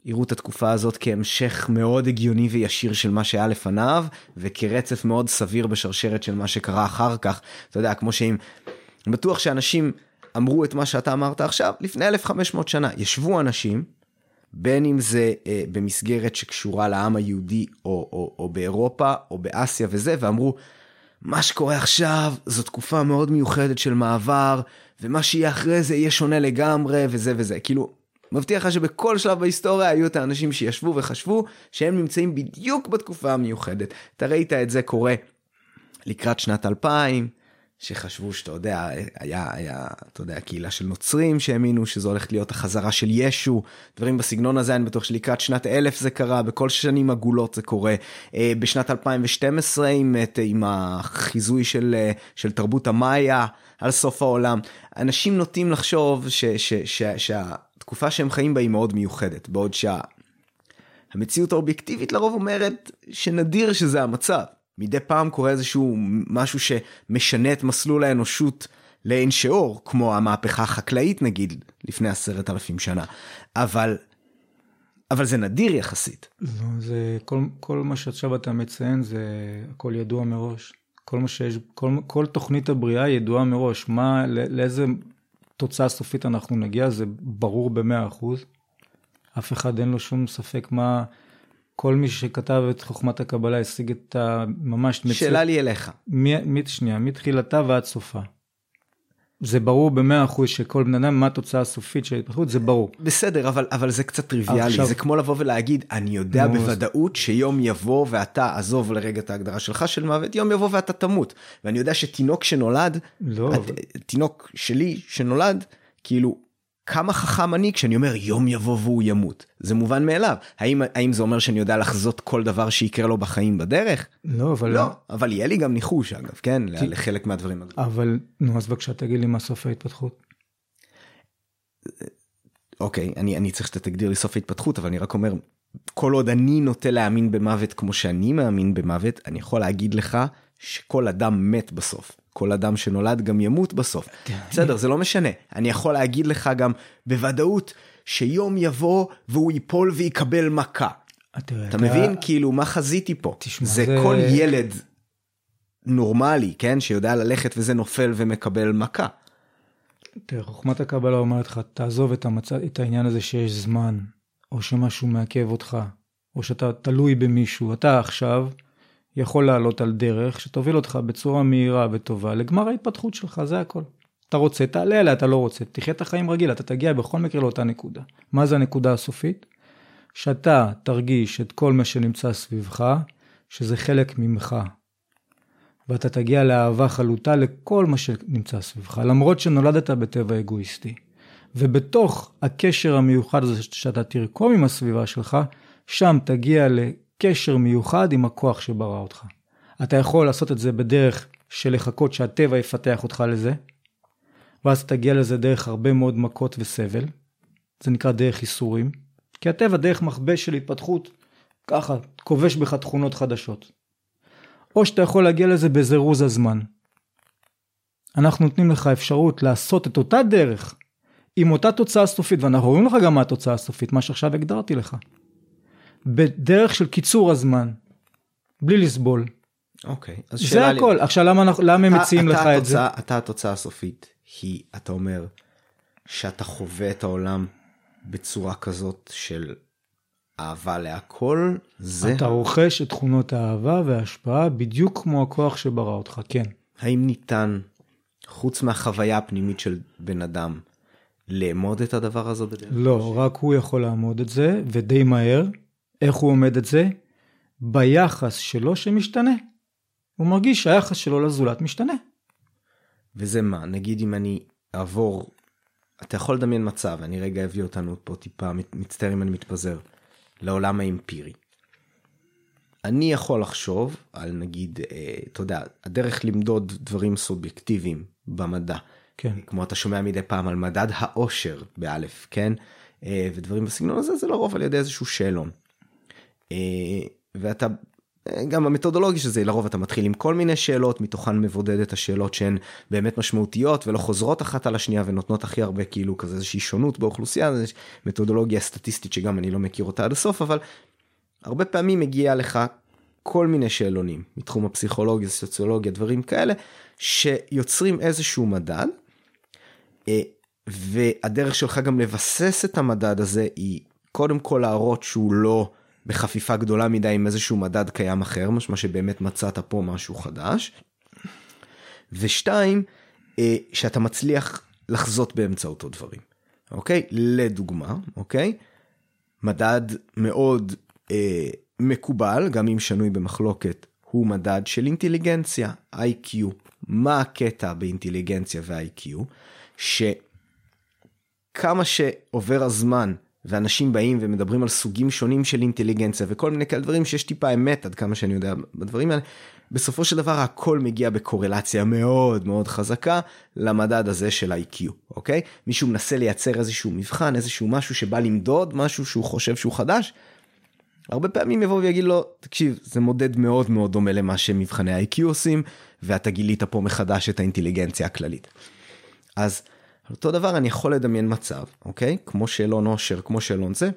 Speaker 1: יראו את התקופה הזאת כהמשך מאוד הגיוני וישיר של מה שהיה לפניו וכרצף מאוד סביר בשרשרת של מה שקרה אחר כך. אתה יודע כמו שאם בטוח שאנשים אמרו את מה שאתה אמרת עכשיו לפני 1500 שנה. ישבו אנשים, בין אם זה אה, במסגרת שקשורה לעם היהודי או, או, או באירופה או באסיה וזה, ואמרו, מה שקורה עכשיו זו תקופה מאוד מיוחדת של מעבר, ומה שיהיה אחרי זה יהיה שונה לגמרי וזה וזה. כאילו, מבטיח לך שבכל שלב בהיסטוריה היו את האנשים שישבו וחשבו שהם נמצאים בדיוק בתקופה המיוחדת. אתה ראית את זה קורה לקראת שנת 2000, שחשבו שאתה יודע, היה, היה, אתה יודע, קהילה של נוצרים שהאמינו שזו הולכת להיות החזרה של ישו, דברים בסגנון הזה, אני בטוח שלקראת שנת אלף זה קרה, בכל שנים עגולות זה קורה. אה, בשנת 2012 עם, עם החיזוי של, אה, של תרבות המאיה על סוף העולם, אנשים נוטים לחשוב ש, ש, ש, שהתקופה שהם חיים בה היא מאוד מיוחדת, בעוד שהמציאות האובייקטיבית לרוב אומרת שנדיר שזה המצב. מדי פעם קורה איזשהו משהו שמשנה את מסלול האנושות לאין שיעור, כמו המהפכה החקלאית נגיד, לפני עשרת אלפים שנה. אבל, אבל זה נדיר יחסית.
Speaker 2: לא, זה כל, כל מה שעכשיו אתה מציין זה הכל ידוע מראש. כל מה שיש, כל, כל תוכנית הבריאה ידועה מראש. מה, לאיזה תוצאה סופית אנחנו נגיע, זה ברור במאה אחוז. אף אחד אין לו שום ספק מה, כל מי שכתב את חוכמת הקבלה השיג את ה... ממש...
Speaker 1: שאלה לי אליך.
Speaker 2: מ... שנייה, מתחילתה ועד סופה. זה ברור במאה אחוז שכל בן אדם מה התוצאה הסופית של ההתפתחות זה ברור.
Speaker 1: בסדר אבל אבל זה קצת טריוויאלי עכשיו... זה כמו לבוא ולהגיד אני יודע נו, בוודאות. שיום יבוא ואתה עזוב לרגע את ההגדרה שלך של מוות יום יבוא ואתה תמות ואני יודע שתינוק שנולד
Speaker 2: לא, הת...
Speaker 1: תינוק שלי שנולד כאילו כמה חכם אני כשאני אומר יום יבוא והוא ימות. זה מובן מאליו. האם, האם זה אומר שאני יודע לחזות כל דבר שיקרה לו בחיים בדרך?
Speaker 2: לא, אבל...
Speaker 1: לא, אבל יהיה לי גם ניחוש אגב, כן? ת... לחלק מהדברים.
Speaker 2: אבל, נו, אז בבקשה תגיד לי מה סוף ההתפתחות.
Speaker 1: אוקיי, אני, אני צריך שאתה תגדיר לי סוף ההתפתחות, אבל אני רק אומר, כל עוד אני נוטה להאמין במוות כמו שאני מאמין במוות, אני יכול להגיד לך שכל אדם מת בסוף. כל אדם שנולד גם ימות בסוף. כן. בסדר, זה לא משנה. אני יכול להגיד לך גם בוודאות שיום יבוא והוא ייפול ויקבל מכה. אתה, אתה מבין? כאילו, מה חזיתי פה? תשמע, זה, זה כל ילד נורמלי, כן? שיודע ללכת וזה נופל ומקבל מכה.
Speaker 2: תראה, חוכמת הקבלה אומרת לך, תעזוב את, המצ... את העניין הזה שיש זמן, או שמשהו מעכב אותך, או שאתה תלוי במישהו. אתה עכשיו... יכול לעלות על דרך שתוביל אותך בצורה מהירה וטובה לגמר ההתפתחות שלך, זה הכל. אתה רוצה, תעלה עליה, אתה לא רוצה, תחיה את החיים רגיל, אתה תגיע בכל מקרה לאותה נקודה. מה זה הנקודה הסופית? שאתה תרגיש את כל מה שנמצא סביבך, שזה חלק ממך. ואתה תגיע לאהבה חלוטה לכל מה שנמצא סביבך, למרות שנולדת בטבע אגואיסטי. ובתוך הקשר המיוחד הזה שאתה תרקום עם הסביבה שלך, שם תגיע לקשר מיוחד עם הכוח שברא אותך. אתה יכול לעשות את זה בדרך של לחכות שהטבע יפתח אותך לזה, ואז תגיע לזה דרך הרבה מאוד מכות וסבל. זה נקרא דרך ייסורים. כי הטבע דרך מכבש של התפתחות, ככה, כובש בך תכונות חדשות. או שאתה יכול להגיע לזה בזירוז הזמן. אנחנו נותנים לך אפשרות לעשות את אותה דרך עם אותה תוצאה סופית, ואנחנו רואים לך גם מה התוצאה הסופית, מה שעכשיו הגדרתי לך. בדרך של קיצור הזמן, בלי לסבול.
Speaker 1: אוקיי, אז
Speaker 2: זה
Speaker 1: שאלה לי...
Speaker 2: הכל. עכשיו למה, למה הם מציעים לך את זה?
Speaker 1: אתה התוצאה הסופית היא, אתה אומר, שאתה חווה את העולם בצורה כזאת של אהבה להכל, זה
Speaker 2: אתה רוכש את תכונות האהבה וההשפעה בדיוק כמו הכוח שברא אותך, כן.
Speaker 1: האם ניתן, חוץ מהחוויה הפנימית של בן אדם, לאמוד את הדבר הזה בדרך?
Speaker 2: לא, רק הוא יכול לעמוד את זה, ודי מהר. איך הוא עומד את זה? ביחס שלו שמשתנה. הוא מרגיש שהיחס שלו לזולת משתנה.
Speaker 1: וזה מה, נגיד אם אני אעבור, אתה יכול לדמיין מצב, אני רגע אביא אותנו פה טיפה, מצטער אם אני מתפזר, לעולם האמפירי. אני יכול לחשוב על נגיד, אה, אתה יודע, הדרך למדוד דברים סובייקטיביים במדע.
Speaker 2: כן.
Speaker 1: כמו אתה שומע מדי פעם על מדד האושר באלף, כן? אה, ודברים בסגנון הזה זה לרוב על ידי איזשהו שאלון. אה, ואתה, אה, גם המתודולוגיה של זה, לרוב אתה מתחיל עם כל מיני שאלות, מתוכן מבודד את השאלות שהן באמת משמעותיות ולא חוזרות אחת על השנייה ונותנות הכי הרבה כאילו כזה איזושהי שונות באוכלוסייה, זו מתודולוגיה סטטיסטית שגם אני לא מכיר אותה עד הסוף, אבל הרבה פעמים מגיע לך כל מיני שאלונים מתחום הפסיכולוגיה, סוציולוגיה, דברים כאלה, שיוצרים איזשהו מדד, אה, והדרך שלך גם לבסס את המדד הזה היא קודם כל להראות שהוא לא בחפיפה גדולה מדי עם איזשהו מדד קיים אחר, משמע שבאמת מצאת פה משהו חדש. ושתיים, אה, שאתה מצליח לחזות באמצעותו דברים, אוקיי? לדוגמה, אוקיי? מדד מאוד אה, מקובל, גם אם שנוי במחלוקת, הוא מדד של אינטליגנציה, IQ. מה הקטע באינטליגנציה ו-IQ? שכמה שעובר הזמן ואנשים באים ומדברים על סוגים שונים של אינטליגנציה וכל מיני כאלה דברים שיש טיפה אמת עד כמה שאני יודע בדברים האלה, בסופו של דבר הכל מגיע בקורלציה מאוד מאוד חזקה למדד הזה של IQ, אוקיי? מישהו מנסה לייצר איזשהו מבחן, איזשהו משהו שבא למדוד משהו שהוא חושב שהוא חדש, הרבה פעמים יבוא ויגיד לו, תקשיב, זה מודד מאוד מאוד דומה למה שמבחני ה-IQ עושים, ואתה גילית פה מחדש את האינטליגנציה הכללית. אז אותו דבר אני יכול לדמיין מצב, אוקיי? כמו שאלון עושר, כמו שאלון זה.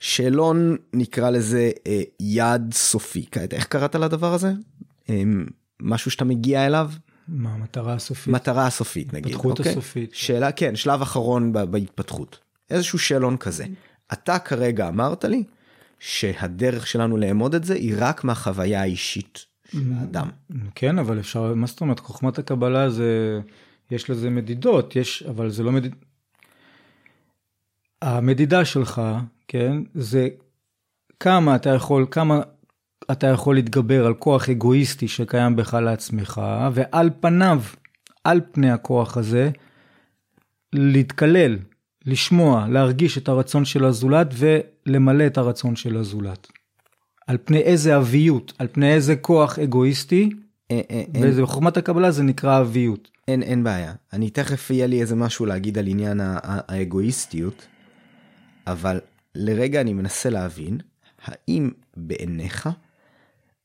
Speaker 1: שאלון נקרא לזה אה, יעד סופי, כעת, איך קראת לדבר הזה? אה, משהו שאתה מגיע אליו?
Speaker 2: מה המטרה הסופית?
Speaker 1: מטרה הסופית נגיד,
Speaker 2: ההתפתחות
Speaker 1: אוקיי?
Speaker 2: הסופית.
Speaker 1: שאלה, כן, שלב אחרון ב- בהתפתחות. איזשהו שאלון כזה. אתה כרגע אמרת לי שהדרך שלנו לאמוד את זה היא רק מהחוויה האישית של האדם.
Speaker 2: כן, אבל אפשר, מה זאת אומרת, חוכמת הקבלה זה, יש לזה מדידות, יש, אבל זה לא מדיד... המדידה שלך, כן, זה כמה אתה יכול, כמה אתה יכול להתגבר על כוח אגואיסטי שקיים בך לעצמך, ועל פניו, על פני הכוח הזה, להתקלל, לשמוע, להרגיש את הרצון של הזולת ולמלא את הרצון של הזולת. על פני איזה אביות, על פני איזה כוח אגואיסטי,
Speaker 1: אה, אה, אין,
Speaker 2: ובחוכמת הקבלה זה נקרא אביות.
Speaker 1: אין, אין בעיה. אני תכף יהיה לי איזה משהו להגיד על עניין האגואיסטיות, אבל לרגע אני מנסה להבין, האם בעיניך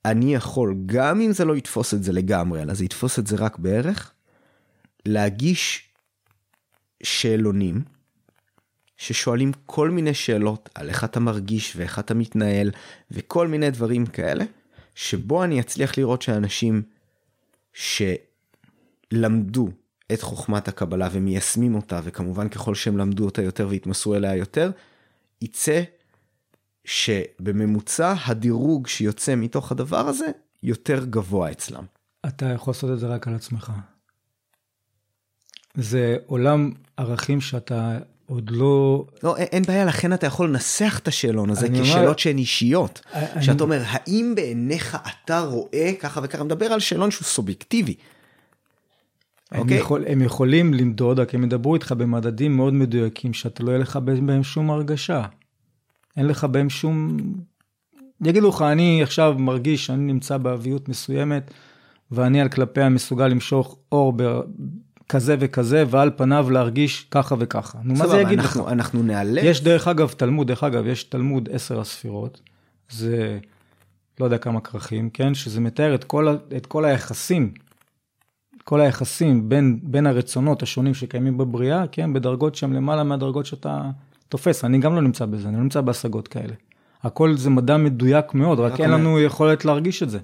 Speaker 1: אני יכול, גם אם זה לא יתפוס את זה לגמרי, אלא זה יתפוס את זה רק בערך, להגיש שאלונים ששואלים כל מיני שאלות על איך אתה מרגיש ואיך אתה מתנהל וכל מיני דברים כאלה, שבו אני אצליח לראות שאנשים שלמדו את חוכמת הקבלה ומיישמים אותה, וכמובן ככל שהם למדו אותה יותר והתמסרו אליה יותר, יצא שבממוצע הדירוג שיוצא מתוך הדבר הזה יותר גבוה אצלם.
Speaker 2: אתה יכול לעשות את זה רק על עצמך. זה עולם ערכים שאתה עוד לא...
Speaker 1: לא, אין, אין בעיה, לכן אתה יכול לנסח את השאלון הזה כשאלות
Speaker 2: אומר-
Speaker 1: שהן אישיות.
Speaker 2: אני-
Speaker 1: שאתה אומר, האם בעיניך אתה רואה ככה וככה, מדבר על שאלון שהוא סובייקטיבי.
Speaker 2: הם,
Speaker 1: אוקיי?
Speaker 2: יכול, הם יכולים למדוד, רק הם ידברו איתך במדדים מאוד מדויקים, שאתה לא יהיה לך בהם שום הרגשה. אין לך בהם שום... יגידו לך, אני עכשיו מרגיש שאני נמצא באביות מסוימת, ואני על כלפיה מסוגל למשוך אור ב... כזה וכזה, ועל פניו להרגיש ככה וככה. נו, מה זה יגיד
Speaker 1: אנחנו,
Speaker 2: לך?
Speaker 1: אנחנו נאלץ.
Speaker 2: יש דרך אגב תלמוד, דרך אגב, יש תלמוד עשר הספירות, זה לא יודע כמה כרכים, כן? שזה מתאר את כל, את כל היחסים, כל היחסים בין, בין הרצונות השונים שקיימים בבריאה, כן? בדרגות שהן למעלה מהדרגות שאתה תופס. אני גם לא נמצא בזה, אני לא נמצא בהשגות כאלה. הכל זה מדע מדויק מאוד, רק אין לנו יכולת להרגיש את זה.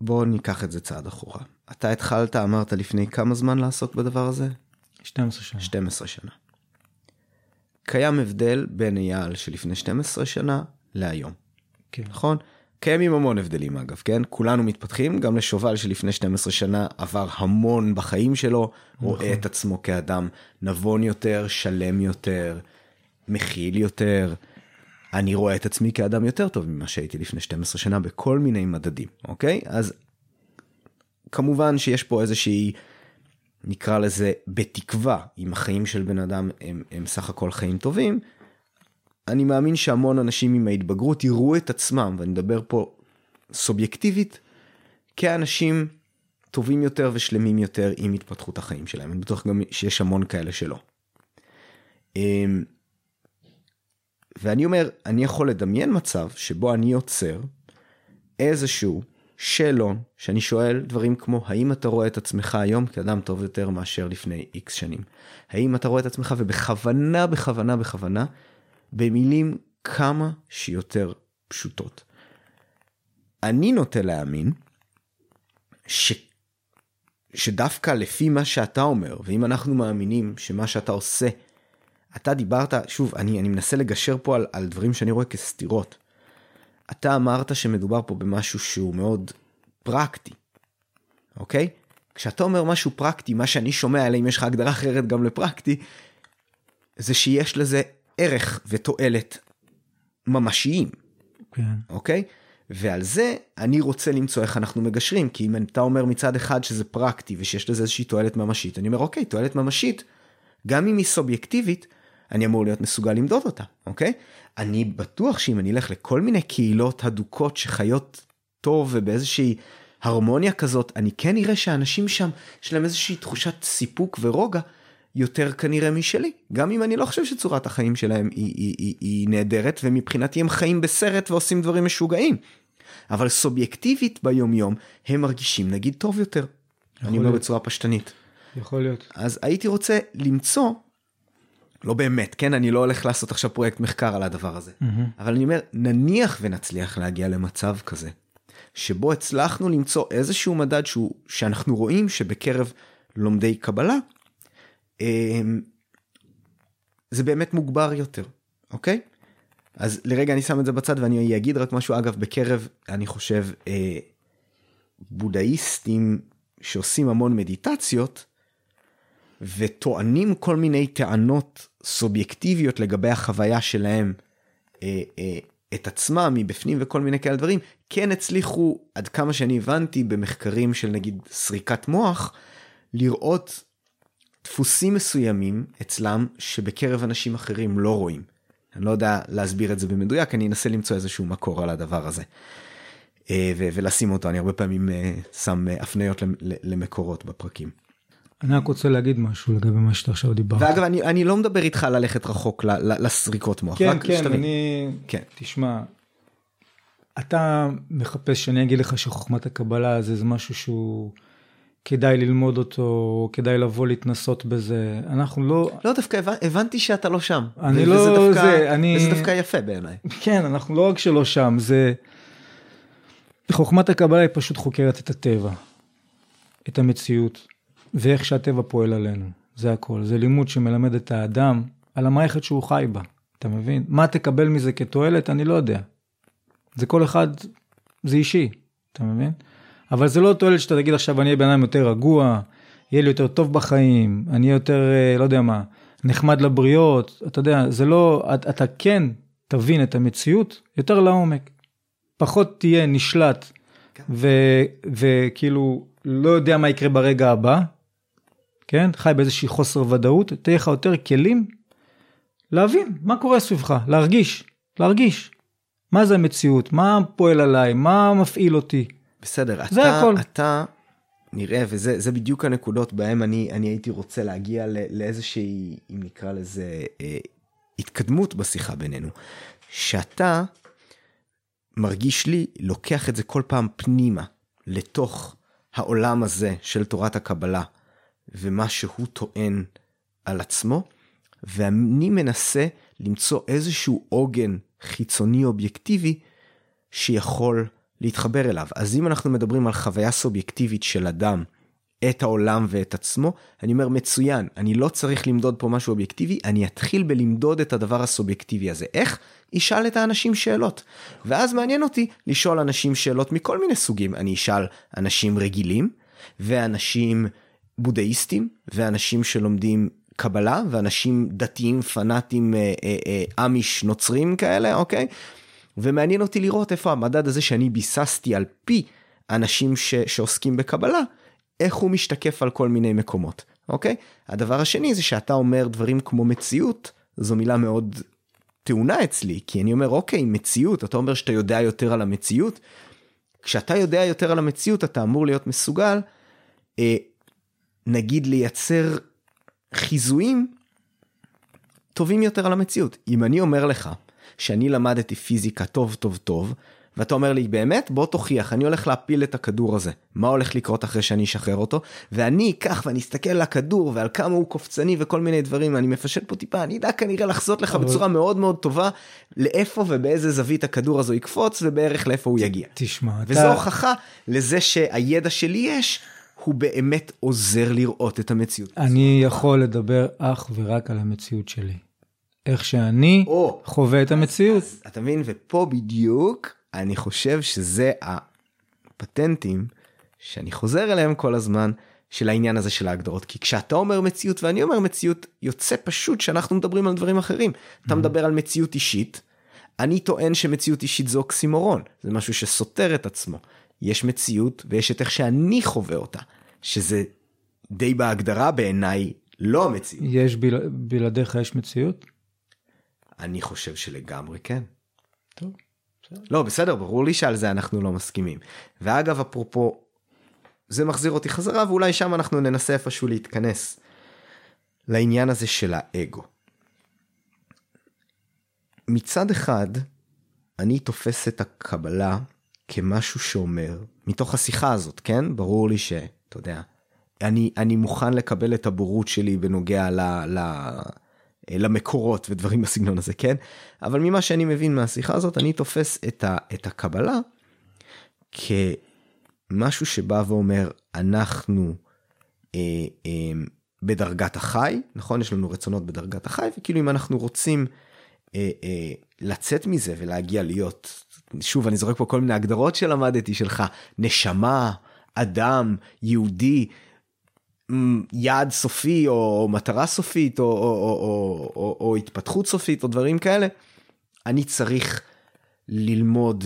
Speaker 1: בוא ניקח את זה צעד אחורה. אתה התחלת, אמרת לפני כמה זמן לעסוק בדבר הזה?
Speaker 2: 12 שנה.
Speaker 1: 12 שנה. קיים הבדל בין אייל שלפני 12 שנה להיום,
Speaker 2: כן.
Speaker 1: נכון? קיימים המון הבדלים אגב, כן? כולנו מתפתחים, גם לשובל שלפני 12 שנה עבר המון בחיים שלו, רואה את עצמו כאדם נבון יותר, שלם יותר, מכיל יותר. אני רואה את עצמי כאדם יותר טוב ממה שהייתי לפני 12 שנה בכל מיני מדדים, אוקיי? אז כמובן שיש פה איזושהי, נקרא לזה בתקווה, אם החיים של בן אדם הם, הם סך הכל חיים טובים, אני מאמין שהמון אנשים עם ההתבגרות יראו את עצמם, ואני מדבר פה סובייקטיבית, כאנשים טובים יותר ושלמים יותר עם התפתחות החיים שלהם. אני בטוח גם שיש המון כאלה שלא. אמ, ואני אומר, אני יכול לדמיין מצב שבו אני יוצר איזשהו שאלון שאני שואל דברים כמו האם אתה רואה את עצמך היום כאדם טוב יותר מאשר לפני איקס שנים? האם אתה רואה את עצמך ובכוונה בכוונה בכוונה במילים כמה שיותר פשוטות. אני נוטה להאמין ש... שדווקא לפי מה שאתה אומר ואם אנחנו מאמינים שמה שאתה עושה אתה דיברת שוב אני אני מנסה לגשר פה על, על דברים שאני רואה כסתירות. אתה אמרת שמדובר פה במשהו שהוא מאוד פרקטי, אוקיי? כשאתה אומר משהו פרקטי, מה שאני שומע, אלא אם יש לך הגדרה אחרת גם לפרקטי, זה שיש לזה ערך ותועלת ממשיים,
Speaker 2: כן.
Speaker 1: אוקיי? ועל זה אני רוצה למצוא איך אנחנו מגשרים, כי אם אתה אומר מצד אחד שזה פרקטי ושיש לזה איזושהי תועלת ממשית, אני אומר אוקיי, תועלת ממשית, גם אם היא סובייקטיבית, אני אמור להיות מסוגל למדוד אותה, אוקיי? אני בטוח שאם אני אלך לכל מיני קהילות הדוקות שחיות טוב ובאיזושהי הרמוניה כזאת, אני כן אראה שהאנשים שם, יש להם איזושהי תחושת סיפוק ורוגע יותר כנראה משלי. גם אם אני לא חושב שצורת החיים שלהם היא, היא, היא, היא נהדרת, ומבחינתי הם חיים בסרט ועושים דברים משוגעים. אבל סובייקטיבית ביומיום, הם מרגישים נגיד טוב יותר. אני אומר. בצורה פשטנית.
Speaker 2: יכול להיות.
Speaker 1: אז הייתי רוצה למצוא, לא באמת, כן, אני לא הולך לעשות עכשיו פרויקט מחקר על הדבר הזה, אבל אני אומר, נניח ונצליח להגיע למצב כזה, שבו הצלחנו למצוא איזשהו מדד שהוא, שאנחנו רואים שבקרב לומדי קבלה, זה באמת מוגבר יותר, אוקיי? אז לרגע אני שם את זה בצד ואני אגיד רק משהו, אגב, בקרב, אני חושב, אה, בודהיסטים שעושים המון מדיטציות, וטוענים כל מיני טענות סובייקטיביות לגבי החוויה שלהם אה, אה, את עצמם מבפנים וכל מיני כאלה דברים, כן הצליחו, עד כמה שאני הבנתי, במחקרים של נגיד סריקת מוח, לראות דפוסים מסוימים אצלם שבקרב אנשים אחרים לא רואים. אני לא יודע להסביר את זה במדויק, אני אנסה למצוא איזשהו מקור על הדבר הזה. אה, ולשים אותו, אני הרבה פעמים אה, שם אה, הפניות למ- למקורות בפרקים.
Speaker 2: אני רק רוצה להגיד משהו לגבי מה שאתה עכשיו דיברת.
Speaker 1: ואגב, אני, אני לא מדבר איתך ללכת רחוק לסריקות מוח.
Speaker 2: כן, כן,
Speaker 1: שתבין.
Speaker 2: אני...
Speaker 1: כן.
Speaker 2: תשמע, אתה מחפש שאני אגיד לך שחוכמת הקבלה זה, זה משהו שהוא כדאי ללמוד אותו, כדאי לבוא להתנסות בזה. אנחנו לא...
Speaker 1: לא, דווקא הבנ- הבנתי שאתה לא שם.
Speaker 2: אני לא
Speaker 1: וזה דווקא,
Speaker 2: זה, אני-
Speaker 1: וזה דווקא יפה בעיניי.
Speaker 2: כן, אנחנו לא רק שלא שם, זה... חוכמת הקבלה היא פשוט חוקרת את הטבע, את המציאות, ואיך שהטבע פועל עלינו. זה הכל. זה לימוד שמלמד את האדם על המערכת שהוא חי בה. אתה מבין? מה תקבל מזה כתועלת, אני לא יודע. זה כל אחד, זה אישי, אתה מבין? אבל זה לא תועלת שאתה תגיד עכשיו אני אהיה בן אדם יותר רגוע, יהיה לי יותר טוב בחיים, אני אהיה יותר, אה, לא יודע מה, נחמד לבריות, אתה יודע, זה לא, אתה, אתה כן תבין את המציאות יותר לעומק. פחות תהיה נשלט
Speaker 1: כן.
Speaker 2: ו- וכאילו לא יודע מה יקרה ברגע הבא, כן? חי באיזושהי חוסר ודאות, תהיה לך יותר כלים להבין מה קורה סביבך, להרגיש, להרגיש. מה זה המציאות, מה פועל עליי, מה מפעיל אותי.
Speaker 1: בסדר,
Speaker 2: זה
Speaker 1: אתה,
Speaker 2: הכל.
Speaker 1: אתה נראה, וזה זה בדיוק הנקודות בהם אני, אני הייתי רוצה להגיע לאיזושהי, אם נקרא לזה, אה, התקדמות בשיחה בינינו. שאתה מרגיש לי, לוקח את זה כל פעם פנימה, לתוך העולם הזה של תורת הקבלה, ומה שהוא טוען על עצמו, ואני מנסה למצוא איזשהו עוגן חיצוני אובייקטיבי שיכול להתחבר אליו. אז אם אנחנו מדברים על חוויה סובייקטיבית של אדם, את העולם ואת עצמו, אני אומר מצוין, אני לא צריך למדוד פה משהו אובייקטיבי, אני אתחיל בלמדוד את הדבר הסובייקטיבי הזה. איך? ישאל את האנשים שאלות. ואז מעניין אותי לשאול אנשים שאלות מכל מיני סוגים. אני אשאל אנשים רגילים, ואנשים בודהיסטים, ואנשים שלומדים קבלה, ואנשים דתיים פנאטים אה, אה, אה, אמיש נוצרים כאלה, אוקיי? ומעניין אותי לראות איפה המדד הזה שאני ביססתי על פי אנשים ש, שעוסקים בקבלה, איך הוא משתקף על כל מיני מקומות, אוקיי? הדבר השני זה שאתה אומר דברים כמו מציאות, זו מילה מאוד טעונה אצלי, כי אני אומר, אוקיי, מציאות, אתה אומר שאתה יודע יותר על המציאות. כשאתה יודע יותר על המציאות, אתה אמור להיות מסוגל, אה, נגיד, לייצר חיזויים טובים יותר על המציאות. אם אני אומר לך שאני למדתי פיזיקה טוב טוב טוב, ואתה אומר לי באמת בוא תוכיח אני הולך להפיל את הכדור הזה מה הולך לקרות אחרי שאני אשחרר אותו ואני אקח ואני אסתכל על הכדור ועל כמה הוא קופצני וכל מיני דברים אני מפשט פה טיפה אני אדע כנראה לחזות לך
Speaker 2: אבל-
Speaker 1: בצורה מאוד מאוד טובה לאיפה ובאיזה זווית הכדור הזה יקפוץ ובערך לאיפה הוא יגיע.
Speaker 2: תשמע,
Speaker 1: וזו
Speaker 2: אתה,
Speaker 1: הוכחה לזה שהידע שלי יש הוא באמת עוזר לראות את המציאות.
Speaker 2: אני יכול לדבר אך ורק על המציאות שלי. איך שאני
Speaker 1: או.
Speaker 2: חווה את המציאות.
Speaker 1: אז אתה מבין ופה בדיוק אני חושב שזה הפטנטים שאני חוזר אליהם כל הזמן של העניין הזה של ההגדרות כי כשאתה אומר מציאות ואני אומר מציאות יוצא פשוט שאנחנו מדברים על דברים אחרים אתה מדבר על מציאות אישית. אני טוען שמציאות אישית זה אוקסימורון זה משהו שסותר את עצמו יש מציאות ויש את איך שאני חווה אותה שזה די בהגדרה בעיניי לא המציאות
Speaker 2: יש בל... בלעדיך יש מציאות?
Speaker 1: אני חושב שלגמרי כן.
Speaker 2: טוב.
Speaker 1: לא בסדר ברור לי שעל זה אנחנו לא מסכימים. ואגב אפרופו זה מחזיר אותי חזרה ואולי שם אנחנו ננסה איפשהו להתכנס לעניין הזה של האגו. מצד אחד אני תופס את הקבלה כמשהו שאומר מתוך השיחה הזאת כן ברור לי שאתה יודע אני אני מוכן לקבל את הבורות שלי בנוגע ל... ל... למקורות ודברים בסגנון הזה כן? אבל ממה שאני מבין מהשיחה הזאת אני תופס את, ה, את הקבלה כמשהו שבא ואומר אנחנו אה, אה, בדרגת החי נכון? יש לנו רצונות בדרגת החי וכאילו אם אנחנו רוצים אה, אה, לצאת מזה ולהגיע להיות שוב אני זורק פה כל מיני הגדרות שלמדתי שלך נשמה אדם יהודי יעד סופי או מטרה סופית או, או, או, או, או, או התפתחות סופית או דברים כאלה, אני צריך ללמוד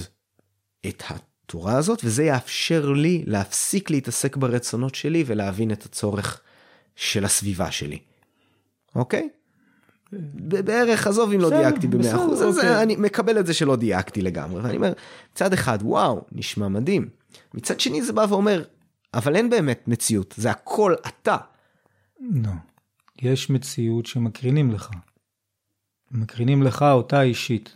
Speaker 1: את התורה הזאת וזה יאפשר לי להפסיק להתעסק ברצונות שלי ולהבין את הצורך של הסביבה שלי. אוקיי? בערך עזוב אם לא דייקתי במאה אחוז, אז
Speaker 2: אוקיי.
Speaker 1: אני מקבל את זה שלא דייקתי לגמרי ואני אומר מצד אחד וואו נשמע מדהים מצד שני זה בא ואומר אבל אין באמת מציאות זה הכל אתה
Speaker 2: לא. יש מציאות שמקרינים לך. מקרינים לך אותה אישית.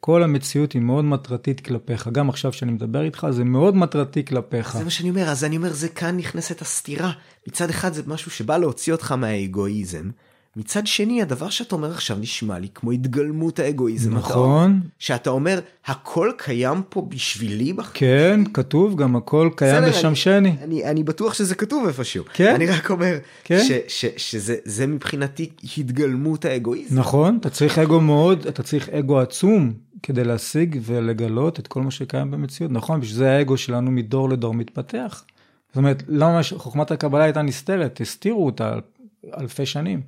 Speaker 2: כל המציאות היא מאוד מטרתית כלפיך. גם עכשיו שאני מדבר איתך זה מאוד מטרתי כלפיך.
Speaker 1: זה מה שאני אומר אז אני אומר זה כאן נכנסת הסתירה מצד אחד זה משהו שבא להוציא אותך מהאגואיזם מצד שני הדבר שאתה אומר עכשיו נשמע לי כמו התגלמות האגואיזם אתה
Speaker 2: נכון?
Speaker 1: שאתה אומר הכל קיים פה בשבילי בחיים.
Speaker 2: כן, כתוב גם הכל קיים בשמשני.
Speaker 1: אני, אני בטוח שזה כתוב איפשהו.
Speaker 2: כן?
Speaker 1: אני רק אומר
Speaker 2: כן?
Speaker 1: ש, ש, שזה זה מבחינתי התגלמות האגואיזם.
Speaker 2: נכון, אתה צריך אגו מאוד, אתה צריך אגו עצום כדי להשיג ולגלות את כל מה שקיים במציאות. נכון, בשביל זה האגו שלנו מדור לדור מתפתח. זאת אומרת, למה חוכמת הקבלה הייתה נסתרת? הסתירו אותה אל- אלפי שנים.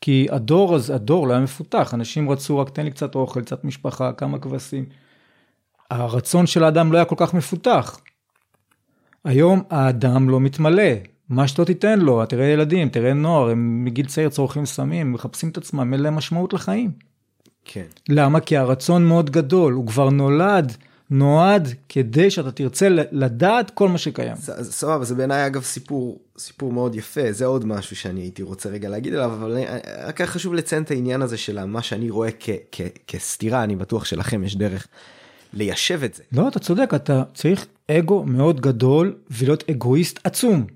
Speaker 2: כי הדור הזה, הדור לא היה מפותח, אנשים רצו רק תן לי קצת אוכל, קצת משפחה, כמה כבשים. הרצון של האדם לא היה כל כך מפותח. היום האדם לא מתמלא, מה שאתה תיתן לו, תראה ילדים, תראה נוער, הם מגיל צעיר צורכים סמים, מחפשים את עצמם, אין להם משמעות לחיים.
Speaker 1: כן.
Speaker 2: למה? כי הרצון מאוד גדול, הוא כבר נולד, נועד כדי שאתה תרצה לדעת כל מה שקיים.
Speaker 1: סבבה, זה בעיניי אגב סיפור, סיפור מאוד יפה, זה עוד משהו שאני הייתי רוצה רגע להגיד עליו, אבל רק חשוב לציין את העניין הזה של מה שאני רואה כ, כ, כסתירה, אני בטוח שלכם יש דרך ליישב את זה.
Speaker 2: לא, אתה צודק, אתה צריך אגו מאוד גדול ולהיות אגואיסט עצום.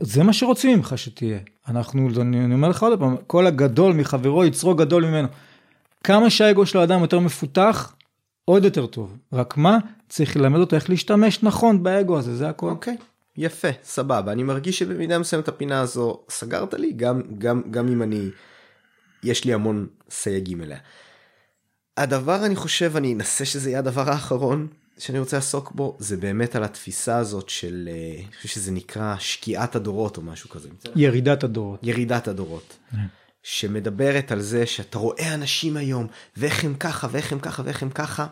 Speaker 2: זה מה שרוצים ממך שתהיה. אנחנו, אני אומר לך עוד פעם, כל הגדול מחברו יצרו גדול ממנו. כמה שהאגו של האדם יותר מפותח, עוד יותר טוב. רק מה? צריך ללמד אותו איך להשתמש נכון באגו הזה, זה הכל.
Speaker 1: אוקיי, okay. יפה, סבבה. אני מרגיש שבמידה מסוימת הפינה הזו סגרת לי, גם, גם, גם אם אני, יש לי המון סייגים אליה. הדבר אני חושב, אני אנסה שזה יהיה הדבר האחרון שאני רוצה לעסוק בו, זה באמת על התפיסה הזאת של, אה, אני חושב שזה נקרא שקיעת הדורות או משהו כזה.
Speaker 2: ירידת הדורות.
Speaker 1: ירידת הדורות. כן. שמדברת על זה שאתה רואה אנשים היום, ואיך הם ככה, ואיך הם ככה, ואיך הם ככה.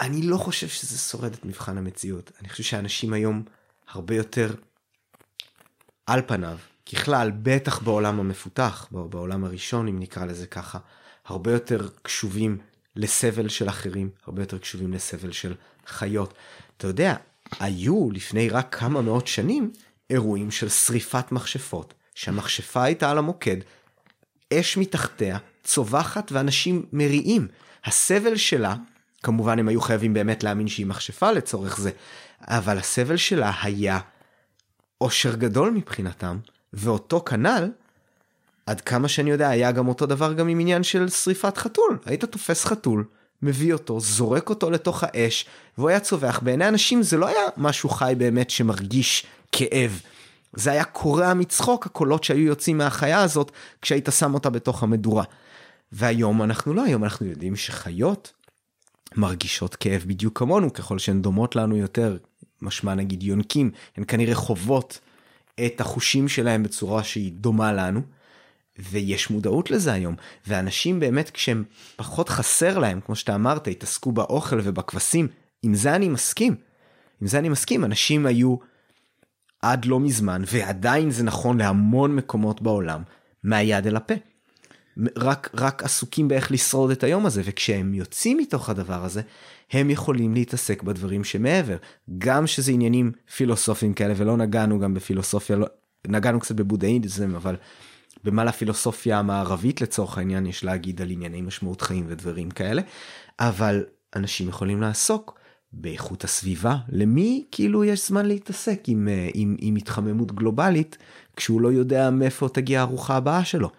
Speaker 1: אני לא חושב שזה שורד את מבחן המציאות. אני חושב שאנשים היום הרבה יותר על פניו, ככלל, בטח בעולם המפותח, בעולם הראשון, אם נקרא לזה ככה, הרבה יותר קשובים לסבל של אחרים, הרבה יותר קשובים לסבל של חיות. אתה יודע, היו לפני רק כמה מאות שנים אירועים של שריפת מכשפות, שהמכשפה הייתה על המוקד, אש מתחתיה, צווחת ואנשים מריעים. הסבל שלה, כמובן הם היו חייבים באמת להאמין שהיא מכשפה לצורך זה, אבל הסבל שלה היה אושר גדול מבחינתם, ואותו כנ"ל, עד כמה שאני יודע, היה גם אותו דבר גם עם עניין של שריפת חתול. היית תופס חתול, מביא אותו, זורק אותו לתוך האש, והוא היה צווח. בעיני אנשים זה לא היה משהו חי באמת שמרגיש כאב. זה היה קורע מצחוק הקולות שהיו יוצאים מהחיה הזאת כשהיית שם אותה בתוך המדורה. והיום אנחנו לא, היום אנחנו יודעים שחיות מרגישות כאב בדיוק כמונו, ככל שהן דומות לנו יותר, משמע נגיד יונקים, הן כנראה חוות את החושים שלהם בצורה שהיא דומה לנו. ויש מודעות לזה היום, ואנשים באמת כשהם פחות חסר להם, כמו שאתה אמרת, התעסקו באוכל ובכבשים, עם זה אני מסכים. עם זה אני מסכים, אנשים היו עד לא מזמן, ועדיין זה נכון להמון מקומות בעולם, מהיד אל הפה. רק, רק עסוקים באיך לשרוד את היום הזה, וכשהם יוצאים מתוך הדבר הזה, הם יכולים להתעסק בדברים שמעבר. גם שזה עניינים פילוסופיים כאלה, ולא נגענו גם בפילוסופיה, לא, נגענו קצת בבודהיזם, אבל במה לפילוסופיה המערבית לצורך העניין יש להגיד על ענייני משמעות חיים ודברים כאלה, אבל אנשים יכולים לעסוק באיכות הסביבה, למי כאילו יש זמן להתעסק עם, אה, עם, עם התחממות גלובלית כשהוא לא יודע מאיפה תגיע הארוחה הבאה שלו.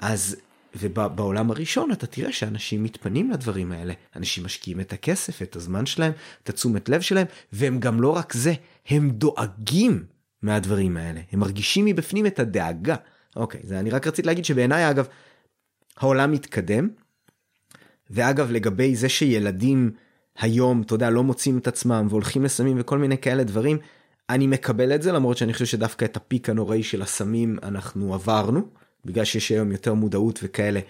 Speaker 1: אז ובעולם הראשון אתה תראה שאנשים מתפנים לדברים האלה, אנשים משקיעים את הכסף, את הזמן שלהם, את התשומת לב שלהם, והם גם לא רק זה, הם דואגים מהדברים האלה, הם מרגישים מבפנים את הדאגה. אוקיי, זה אני רק רציתי להגיד שבעיניי אגב, העולם מתקדם, ואגב לגבי זה שילדים היום, אתה יודע, לא מוצאים את עצמם והולכים לסמים וכל מיני כאלה דברים, אני מקבל את זה למרות שאני חושב שדווקא את הפיק הנוראי של הסמים אנחנו עברנו, בגלל שיש היום יותר מודעות וכאלה,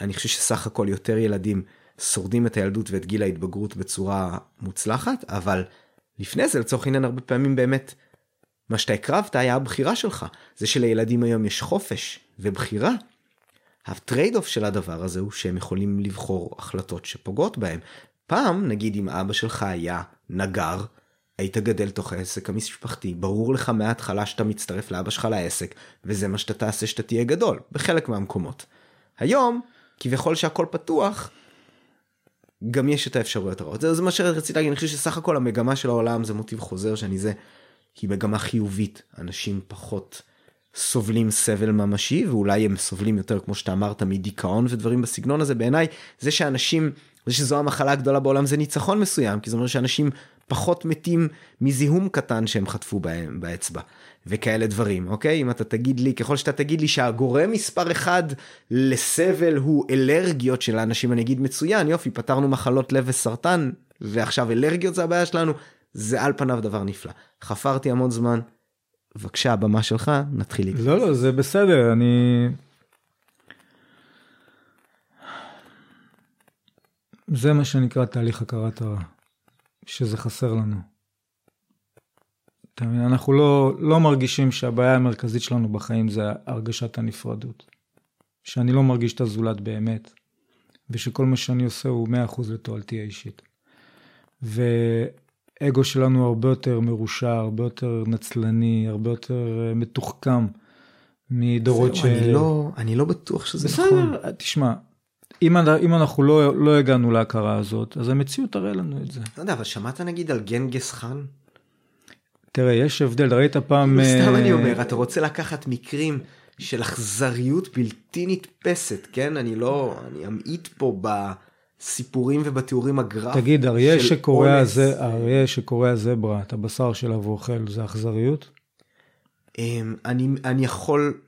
Speaker 1: אני חושב שסך הכל יותר ילדים שורדים את הילדות ואת גיל ההתבגרות בצורה מוצלחת, אבל לפני זה לצורך העניין הרבה פעמים באמת מה שאתה הקרבת היה הבחירה שלך. זה שלילדים היום יש חופש ובחירה. ה trade off של הדבר הזה הוא שהם יכולים לבחור החלטות שפוגעות בהם. פעם, נגיד אם אבא שלך היה נגר, היית גדל תוך העסק המשפחתי, ברור לך מההתחלה שאתה מצטרף לאבא שלך לעסק, וזה מה שאתה תעשה שאתה תהיה גדול, בחלק מהמקומות. היום, כביכול שהכל פתוח, גם יש את האפשרויות הרעות. זה, זה מה שרציתי להגיד, אני חושב שסך הכל המגמה של העולם זה מוטיב חוזר שאני זה היא מגמה חיובית, אנשים פחות סובלים סבל ממשי ואולי הם סובלים יותר כמו שאתה אמרת מדיכאון ודברים בסגנון הזה בעיניי זה שאנשים זה שזו המחלה הגדולה בעולם זה ניצחון מסוים כי זה אומר שאנשים פחות מתים מזיהום קטן שהם חטפו בהם, באצבע, וכאלה דברים, אוקיי? אם אתה תגיד לי, ככל שאתה תגיד לי שהגורם מספר אחד לסבל הוא אלרגיות של האנשים, אני אגיד מצוין, יופי, פתרנו מחלות לב וסרטן, ועכשיו אלרגיות זה הבעיה שלנו, זה על פניו דבר נפלא. חפרתי המון זמן, בבקשה, הבמה שלך, נתחיל להתחיל.
Speaker 2: לא, לא, זה בסדר, אני... זה מה שנקרא תהליך הכרת הרע. שזה חסר לנו. אנחנו לא, לא מרגישים שהבעיה המרכזית שלנו בחיים זה הרגשת הנפרדות. שאני לא מרגיש את הזולת באמת, ושכל מה שאני עושה הוא 100% לתועלתי האישית. ואגו שלנו הרבה יותר מרושע, הרבה יותר נצלני, הרבה יותר אה, מתוחכם מדורות
Speaker 1: ש... אני לא, אני לא בטוח שזה
Speaker 2: בסדר,
Speaker 1: נכון.
Speaker 2: בסדר, תשמע, אם, אם אנחנו לא, לא הגענו להכרה הזאת, אז המציאות תראה לנו את זה.
Speaker 1: לא יודע, אבל שמעת נגיד על גנגס חאן?
Speaker 2: תראה, יש הבדל, ראית פעם...
Speaker 1: סתם אני אה, אומר, אתה רוצה לקחת מקרים של אכזריות בלתי נתפסת, כן? אני לא, אני אמעיט פה בסיפורים ובתיאורים הגרפיים
Speaker 2: תגיד, אריה שקורע זה, אריה שקורע זברה, את הבשר שלו ואוכל, זה אכזריות?
Speaker 1: אמ, אני, אני יכול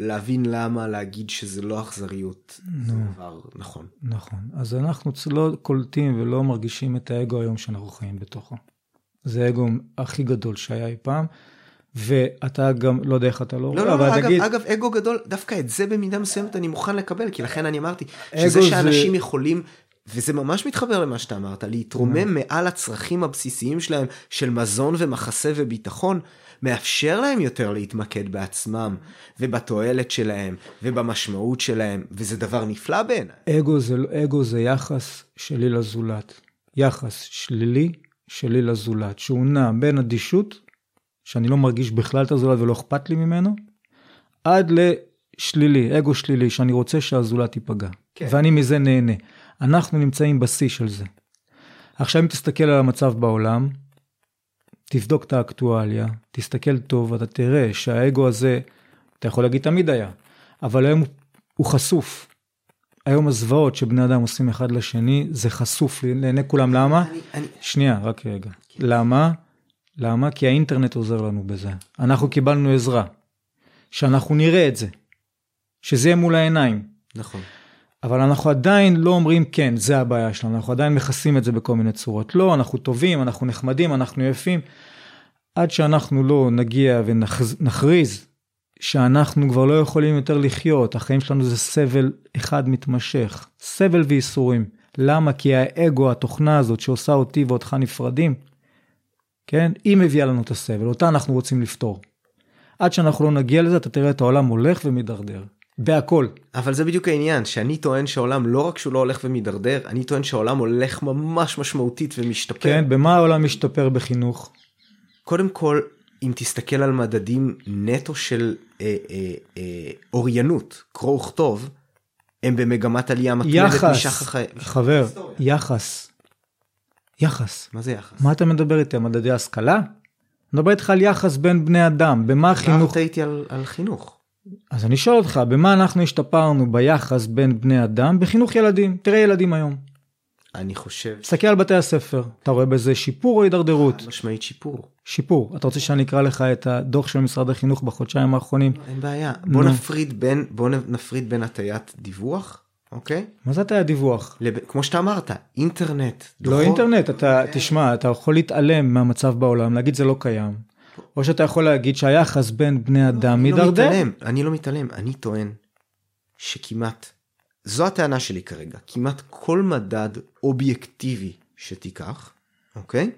Speaker 1: להבין למה להגיד שזה לא אכזריות. זה דבר נכון.
Speaker 2: נכון. אז אנחנו לא קולטים ולא מרגישים את האגו היום שאנחנו חיים בתוכו. זה האגו הכי גדול שהיה אי פעם. ואתה גם לא יודע איך אתה לא
Speaker 1: רואה, לא, לא, אבל אגב, תגיד... אגב, אגו גדול, דווקא את זה במידה מסוימת אני מוכן לקבל, כי לכן אני אמרתי, שזה שאנשים זה... יכולים, וזה ממש מתחבר למה שאתה אמרת, להתרומם מעל הצרכים הבסיסיים שלהם של מזון ומחסה וביטחון, מאפשר להם יותר להתמקד בעצמם, ובתועלת שלהם, ובמשמעות שלהם, וזה דבר נפלא בעיניי.
Speaker 2: אגו זה, אגו זה יחס שלי לזולת. יחס שלילי שלי לזולת, שהוא נע בין אדישות שאני לא מרגיש בכלל את הזולת ולא אכפת לי ממנו, עד לשלילי, אגו שלילי, שאני רוצה שהזולת ייפגע. כן. ואני מזה נהנה. אנחנו נמצאים בשיא של זה. עכשיו אם תסתכל על המצב בעולם, תבדוק את האקטואליה, תסתכל טוב, אתה תראה שהאגו הזה, אתה יכול להגיד תמיד היה, אבל היום הוא חשוף. היום הזוועות שבני אדם עושים אחד לשני, זה חשוף לעיני כולם. למה? אני, אני... שנייה, רק רגע. כן. למה? למה? כי האינטרנט עוזר לנו בזה. אנחנו קיבלנו עזרה. שאנחנו נראה את זה. שזה יהיה מול העיניים.
Speaker 1: נכון.
Speaker 2: אבל אנחנו עדיין לא אומרים כן, זה הבעיה שלנו, אנחנו עדיין מכסים את זה בכל מיני צורות. לא, אנחנו טובים, אנחנו נחמדים, אנחנו יפים. עד שאנחנו לא נגיע ונכריז שאנחנו כבר לא יכולים יותר לחיות, החיים שלנו זה סבל אחד מתמשך, סבל וייסורים. למה? כי האגו, התוכנה הזאת שעושה אותי ואותך נפרדים, כן? היא מביאה לנו את הסבל, אותה אנחנו רוצים לפתור. עד שאנחנו לא נגיע לזה, אתה תראה את העולם הולך ומידרדר. בהכל.
Speaker 1: אבל זה בדיוק העניין, שאני טוען שהעולם לא רק שהוא לא הולך ומידרדר, אני טוען שהעולם הולך ממש משמעותית ומשתפר.
Speaker 2: כן, במה העולם משתפר בחינוך?
Speaker 1: קודם כל, אם תסתכל על מדדים נטו של אה, אה, אה, אוריינות, קרוא וכתוב, הם במגמת עלייה מתמדת
Speaker 2: משחר חיי... חבר, יחס. יחס.
Speaker 1: מה זה יחס?
Speaker 2: מה אתה מדבר איתי, מדדי השכלה? אני מדבר איתך על יחס בין בני אדם, במה החינוך...
Speaker 1: דיברת איתי על, על חינוך.
Speaker 2: אז אני שואל אותך, במה אנחנו השתפרנו ביחס בין בני אדם בחינוך ילדים? תראה ילדים היום.
Speaker 1: אני חושב...
Speaker 2: תסתכל על בתי הספר, אתה רואה בזה שיפור או הידרדרות?
Speaker 1: משמעית שיפור.
Speaker 2: שיפור. אתה רוצה שאני אקרא לך את הדוח של משרד החינוך בחודשיים האחרונים?
Speaker 1: אין בעיה. בוא נפריד בין, בוא נפריד בין הטיית דיווח אוקיי?
Speaker 2: מה זה הטיית דיווח?
Speaker 1: לב... כמו שאתה אמרת, אינטרנט.
Speaker 2: לא דוחות. אינטרנט, אתה, okay. תשמע, אתה יכול להתעלם מהמצב בעולם, להגיד זה לא קיים. או שאתה יכול להגיד שהיחס בין בני אדם
Speaker 1: לא,
Speaker 2: מידרדר.
Speaker 1: לא מתעלם, אני לא מתעלם, אני טוען שכמעט, זו הטענה שלי כרגע, כמעט כל מדד אובייקטיבי שתיקח, אוקיי?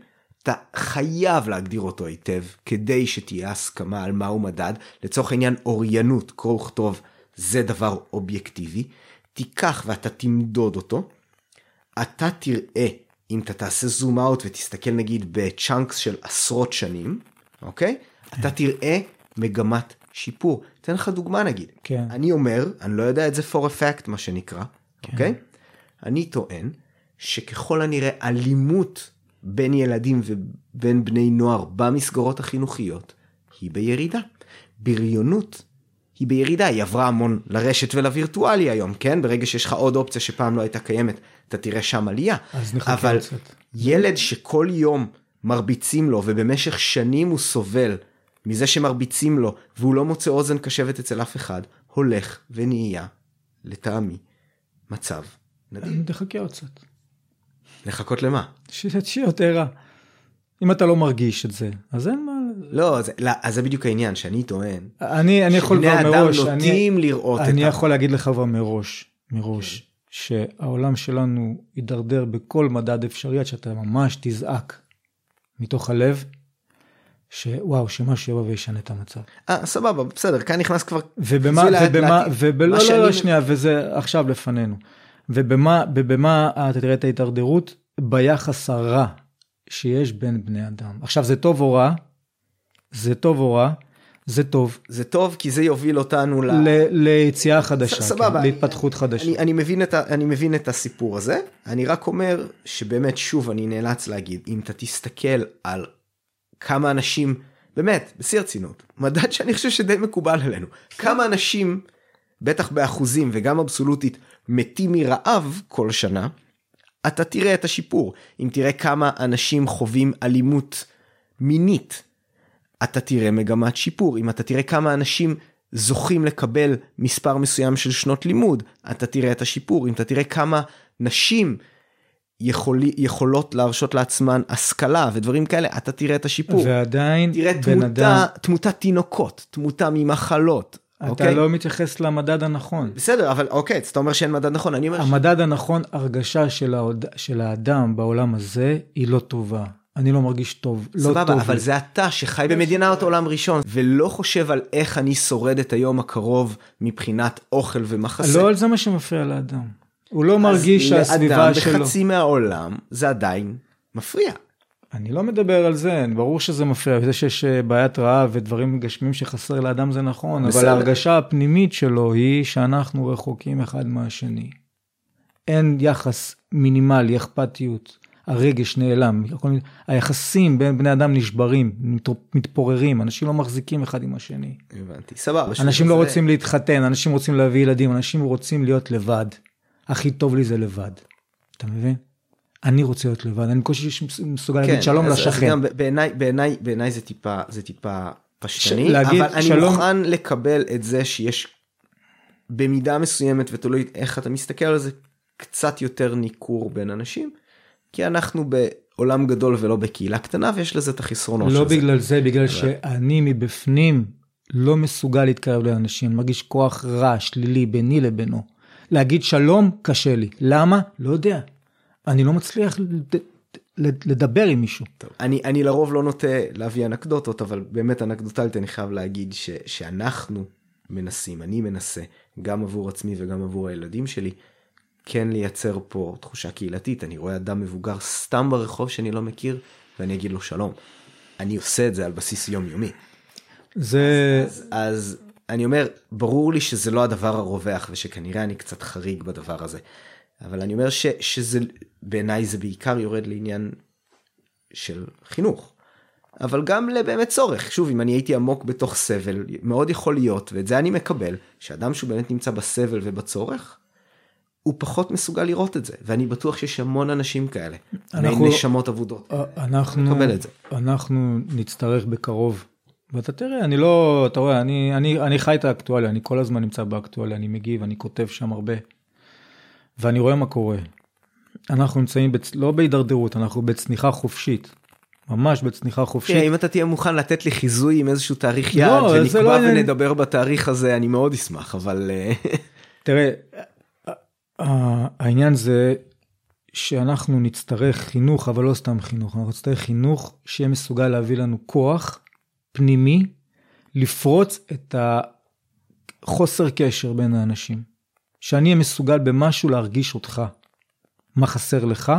Speaker 1: אתה חייב להגדיר אותו היטב כדי שתהיה הסכמה על מהו מדד. לצורך העניין אוריינות, קרוא וכתוב, זה דבר אובייקטיבי. תיקח ואתה תמדוד אותו, אתה תראה, אם אתה תעשה זום אאוט ותסתכל נגיד בצ'אנקס של עשרות שנים, אוקיי? אתה תראה מגמת שיפור. אתן לך דוגמה נגיד.
Speaker 2: כן.
Speaker 1: אני אומר, אני לא יודע את זה for a fact מה שנקרא, כן. אוקיי? אני טוען שככל הנראה אלימות בין ילדים ובין בני נוער במסגרות החינוכיות היא בירידה. בריונות היא בירידה, היא עברה המון לרשת ולווירטואלי היום, כן? ברגע שיש לך עוד אופציה שפעם לא הייתה קיימת, אתה תראה שם עלייה. אבל קצת. ילד שכל יום מרביצים לו ובמשך שנים הוא סובל מזה שמרביצים לו והוא לא מוצא אוזן קשבת אצל אף אחד, הולך ונהיה, לטעמי, מצב
Speaker 2: נדיר. תחכה עוד קצת.
Speaker 1: לחכות למה?
Speaker 2: שיהיה יותר רע. אם אתה לא מרגיש את זה, אז אין מה...
Speaker 1: לא, זה, לא, אז זה בדיוק העניין, שאני טוען.
Speaker 2: אני, אני יכול כבר מראש,
Speaker 1: שבני אדם נוטים לראות
Speaker 2: אני את... אני יכול להגיד לך כבר מראש, מראש, שהעולם שלנו יידרדר בכל מדד אפשרי עד שאתה ממש תזעק מתוך הלב, שוואו, שמשהו יבוא וישנה את המצב.
Speaker 1: אה, סבבה, בסדר, כאן נכנס כבר...
Speaker 2: ובמה, ובמה, ובלא, לא, לא, שנייה, וזה עכשיו לפנינו. ובמה, ובמה אתה תראה את ההידרדרות? ביחס הרע שיש בין בני אדם. עכשיו, זה טוב או רע? זה טוב או רע? זה טוב.
Speaker 1: זה טוב כי זה יוביל אותנו ל...
Speaker 2: ל... ליציאה חדשה,
Speaker 1: ס- סבבה.
Speaker 2: כן, להתפתחות חדשה.
Speaker 1: אני, אני, מבין את ה, אני מבין את הסיפור הזה, אני רק אומר שבאמת, שוב, אני נאלץ להגיד, אם אתה תסתכל על כמה אנשים, באמת, בשיא הרצינות, מדד שאני חושב שדי מקובל עלינו, כמה אנשים, בטח באחוזים וגם אבסולוטית, מתים מרעב כל שנה, אתה תראה את השיפור. אם תראה כמה אנשים חווים אלימות מינית, אתה תראה מגמת שיפור. אם אתה תראה כמה אנשים זוכים לקבל מספר מסוים של שנות לימוד, אתה תראה את השיפור. אם אתה תראה כמה נשים יכול, יכולות להרשות לעצמן השכלה ודברים כאלה, אתה תראה את השיפור.
Speaker 2: ועדיין,
Speaker 1: תראה תמותה,
Speaker 2: אדם,
Speaker 1: תמותת תינוקות, תמותה ממחלות.
Speaker 2: אתה
Speaker 1: אוקיי?
Speaker 2: לא מתייחס למדד הנכון.
Speaker 1: בסדר, אבל אוקיי, אז אתה אומר שאין מדד נכון, אני אומר... ש-
Speaker 2: המדד הנכון, הרגשה של, העוד, של האדם בעולם הזה היא לא טובה. אני לא מרגיש טוב, לא
Speaker 1: סבבה,
Speaker 2: טוב.
Speaker 1: אבל
Speaker 2: לי.
Speaker 1: זה אתה שחי במדינת עולם ראשון, ולא חושב על איך אני שורד את היום הקרוב מבחינת אוכל ומחסה.
Speaker 2: לא על זה מה שמפריע לאדם. הוא לא מרגיש שהסביבה
Speaker 1: לאדם
Speaker 2: שלו...
Speaker 1: בחצי מהעולם זה עדיין מפריע.
Speaker 2: אני לא מדבר על זה, ברור שזה מפריע, זה שיש אה, בעיית רעב ודברים גשמיים שחסר לאדם זה נכון,
Speaker 1: בסדר.
Speaker 2: אבל ההרגשה הפנימית שלו היא שאנחנו רחוקים אחד מהשני. אין יחס מינימלי, אכפתיות, הרגש נעלם, היחסים בין בני אדם נשברים, מת- מתפוררים, אנשים לא מחזיקים אחד עם השני.
Speaker 1: הבנתי, סבבה.
Speaker 2: אנשים לא
Speaker 1: זה-
Speaker 2: רוצים להתחתן, אנשים רוצים להביא ילדים, אנשים רוצים להיות לבד. הכי טוב לי זה לבד. אתה מבין? אני רוצה להיות לבד, אני בקושי מסוגל להגיד שלום
Speaker 1: כן, אז- אז
Speaker 2: לשכן.
Speaker 1: גם בעיניי, בעיניי, בעיניי זה טיפה, זה טיפה פשטני,
Speaker 2: ש-
Speaker 1: אבל אני
Speaker 2: שלום-
Speaker 1: מוכן לקבל את זה שיש במידה מסוימת ותלוי איך אתה מסתכל על זה, קצת יותר ניכור בין אנשים, כי אנחנו בעולם גדול ולא בקהילה קטנה ויש לזה את החסרונות
Speaker 2: לא
Speaker 1: של זה.
Speaker 2: בגלל זה, בגלל שאני מבפנים לא מסוגל להתקרב לאנשים, מרגיש כוח רע, שלילי, ביני לבינו. להגיד שלום, קשה לי. למה? לא יודע. אני לא מצליח לד- לד- לדבר עם מישהו.
Speaker 1: טוב, אני, אני לרוב לא נוטה להביא אנקדוטות, אבל באמת אנקדוטלית אני חייב להגיד ש, שאנחנו מנסים, אני מנסה, גם עבור עצמי וגם עבור הילדים שלי, כן לייצר פה תחושה קהילתית. אני רואה אדם מבוגר סתם ברחוב שאני לא מכיר, ואני אגיד לו שלום. אני עושה את זה על בסיס יומיומי.
Speaker 2: זה...
Speaker 1: אז, אז אני אומר, ברור לי שזה לא הדבר הרווח ושכנראה אני קצת חריג בדבר הזה. אבל אני אומר ש, שזה, בעיניי זה בעיקר יורד לעניין של חינוך. אבל גם לבאמת צורך. שוב, אם אני הייתי עמוק בתוך סבל, מאוד יכול להיות, ואת זה אני מקבל, שאדם שהוא באמת נמצא בסבל ובצורך, הוא פחות מסוגל לראות את זה. ואני בטוח שיש המון אנשים כאלה.
Speaker 2: אנחנו-
Speaker 1: נשמות אבודות.
Speaker 2: אנחנו,
Speaker 1: את זה.
Speaker 2: אנחנו נצטרך בקרוב. ואתה תראה, אני לא, אתה רואה, אני, אני, אני חי את האקטואליה, אני כל הזמן נמצא באקטואליה, אני מגיב, אני כותב שם הרבה. ואני רואה מה קורה. אנחנו נמצאים, בצ... לא בהידרדרות, אנחנו בצניחה חופשית. ממש בצניחה חופשית.
Speaker 1: תראה, אם אתה תהיה מוכן לתת לי חיזוי עם איזשהו תאריך יעד,
Speaker 2: לא, זה
Speaker 1: שנקבע
Speaker 2: לא
Speaker 1: ונדבר בתאריך הזה, אני מאוד אשמח, אבל... אה,
Speaker 2: תראה, העניין זה שאנחנו נצטרך חינוך, אבל לא סתם חינוך, אנחנו נצטרך חינוך שיהיה מסוגל להביא לנו כוח פנימי, לפרוץ את החוסר קשר בין האנשים. שאני אהיה מסוגל במשהו להרגיש אותך, מה חסר לך,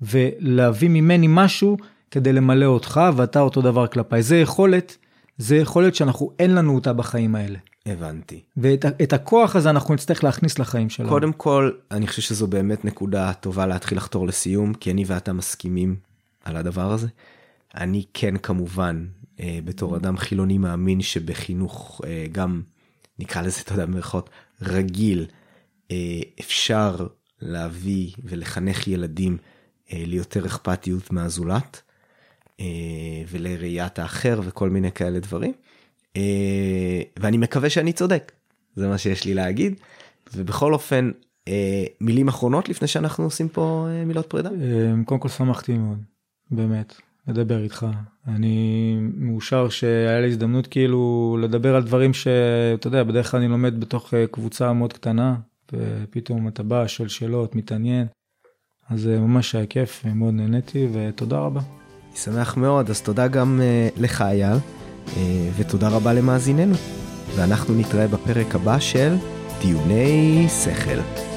Speaker 2: ולהביא ממני משהו כדי למלא אותך, ואתה אותו דבר כלפיי. זה יכולת, זה יכולת שאנחנו, אין לנו אותה בחיים האלה.
Speaker 1: הבנתי.
Speaker 2: ואת הכוח הזה אנחנו נצטרך להכניס לחיים שלנו.
Speaker 1: קודם כל, אני חושב שזו באמת נקודה טובה להתחיל לחתור לסיום, כי אני ואתה מסכימים על הדבר הזה. אני כן כמובן, אה, בתור אדם חילוני מאמין שבחינוך אה, גם, נקרא לזה, אתה יודע, במירכאות, רגיל, אה, אפשר להביא ולחנך ילדים אה, ליותר אכפתיות מהזולת, אה, ולראיית האחר וכל מיני כאלה דברים. אה, ואני מקווה שאני צודק זה מה שיש לי להגיד ובכל אופן אה, מילים אחרונות לפני שאנחנו עושים פה אה, מילות פרידה.
Speaker 2: קודם כל שמחתי מאוד באמת לדבר איתך אני מאושר שהיה לי הזדמנות כאילו לדבר על דברים שאתה יודע בדרך כלל אני לומד בתוך קבוצה מאוד קטנה ופתאום אתה בא שואל שאלות מתעניין. אז ממש היה כיף מאוד נהניתי ותודה רבה.
Speaker 1: אני שמח מאוד אז תודה גם לך אייל. אה, ותודה רבה למאזיננו. ואנחנו נתראה בפרק הבא של דיוני שכל.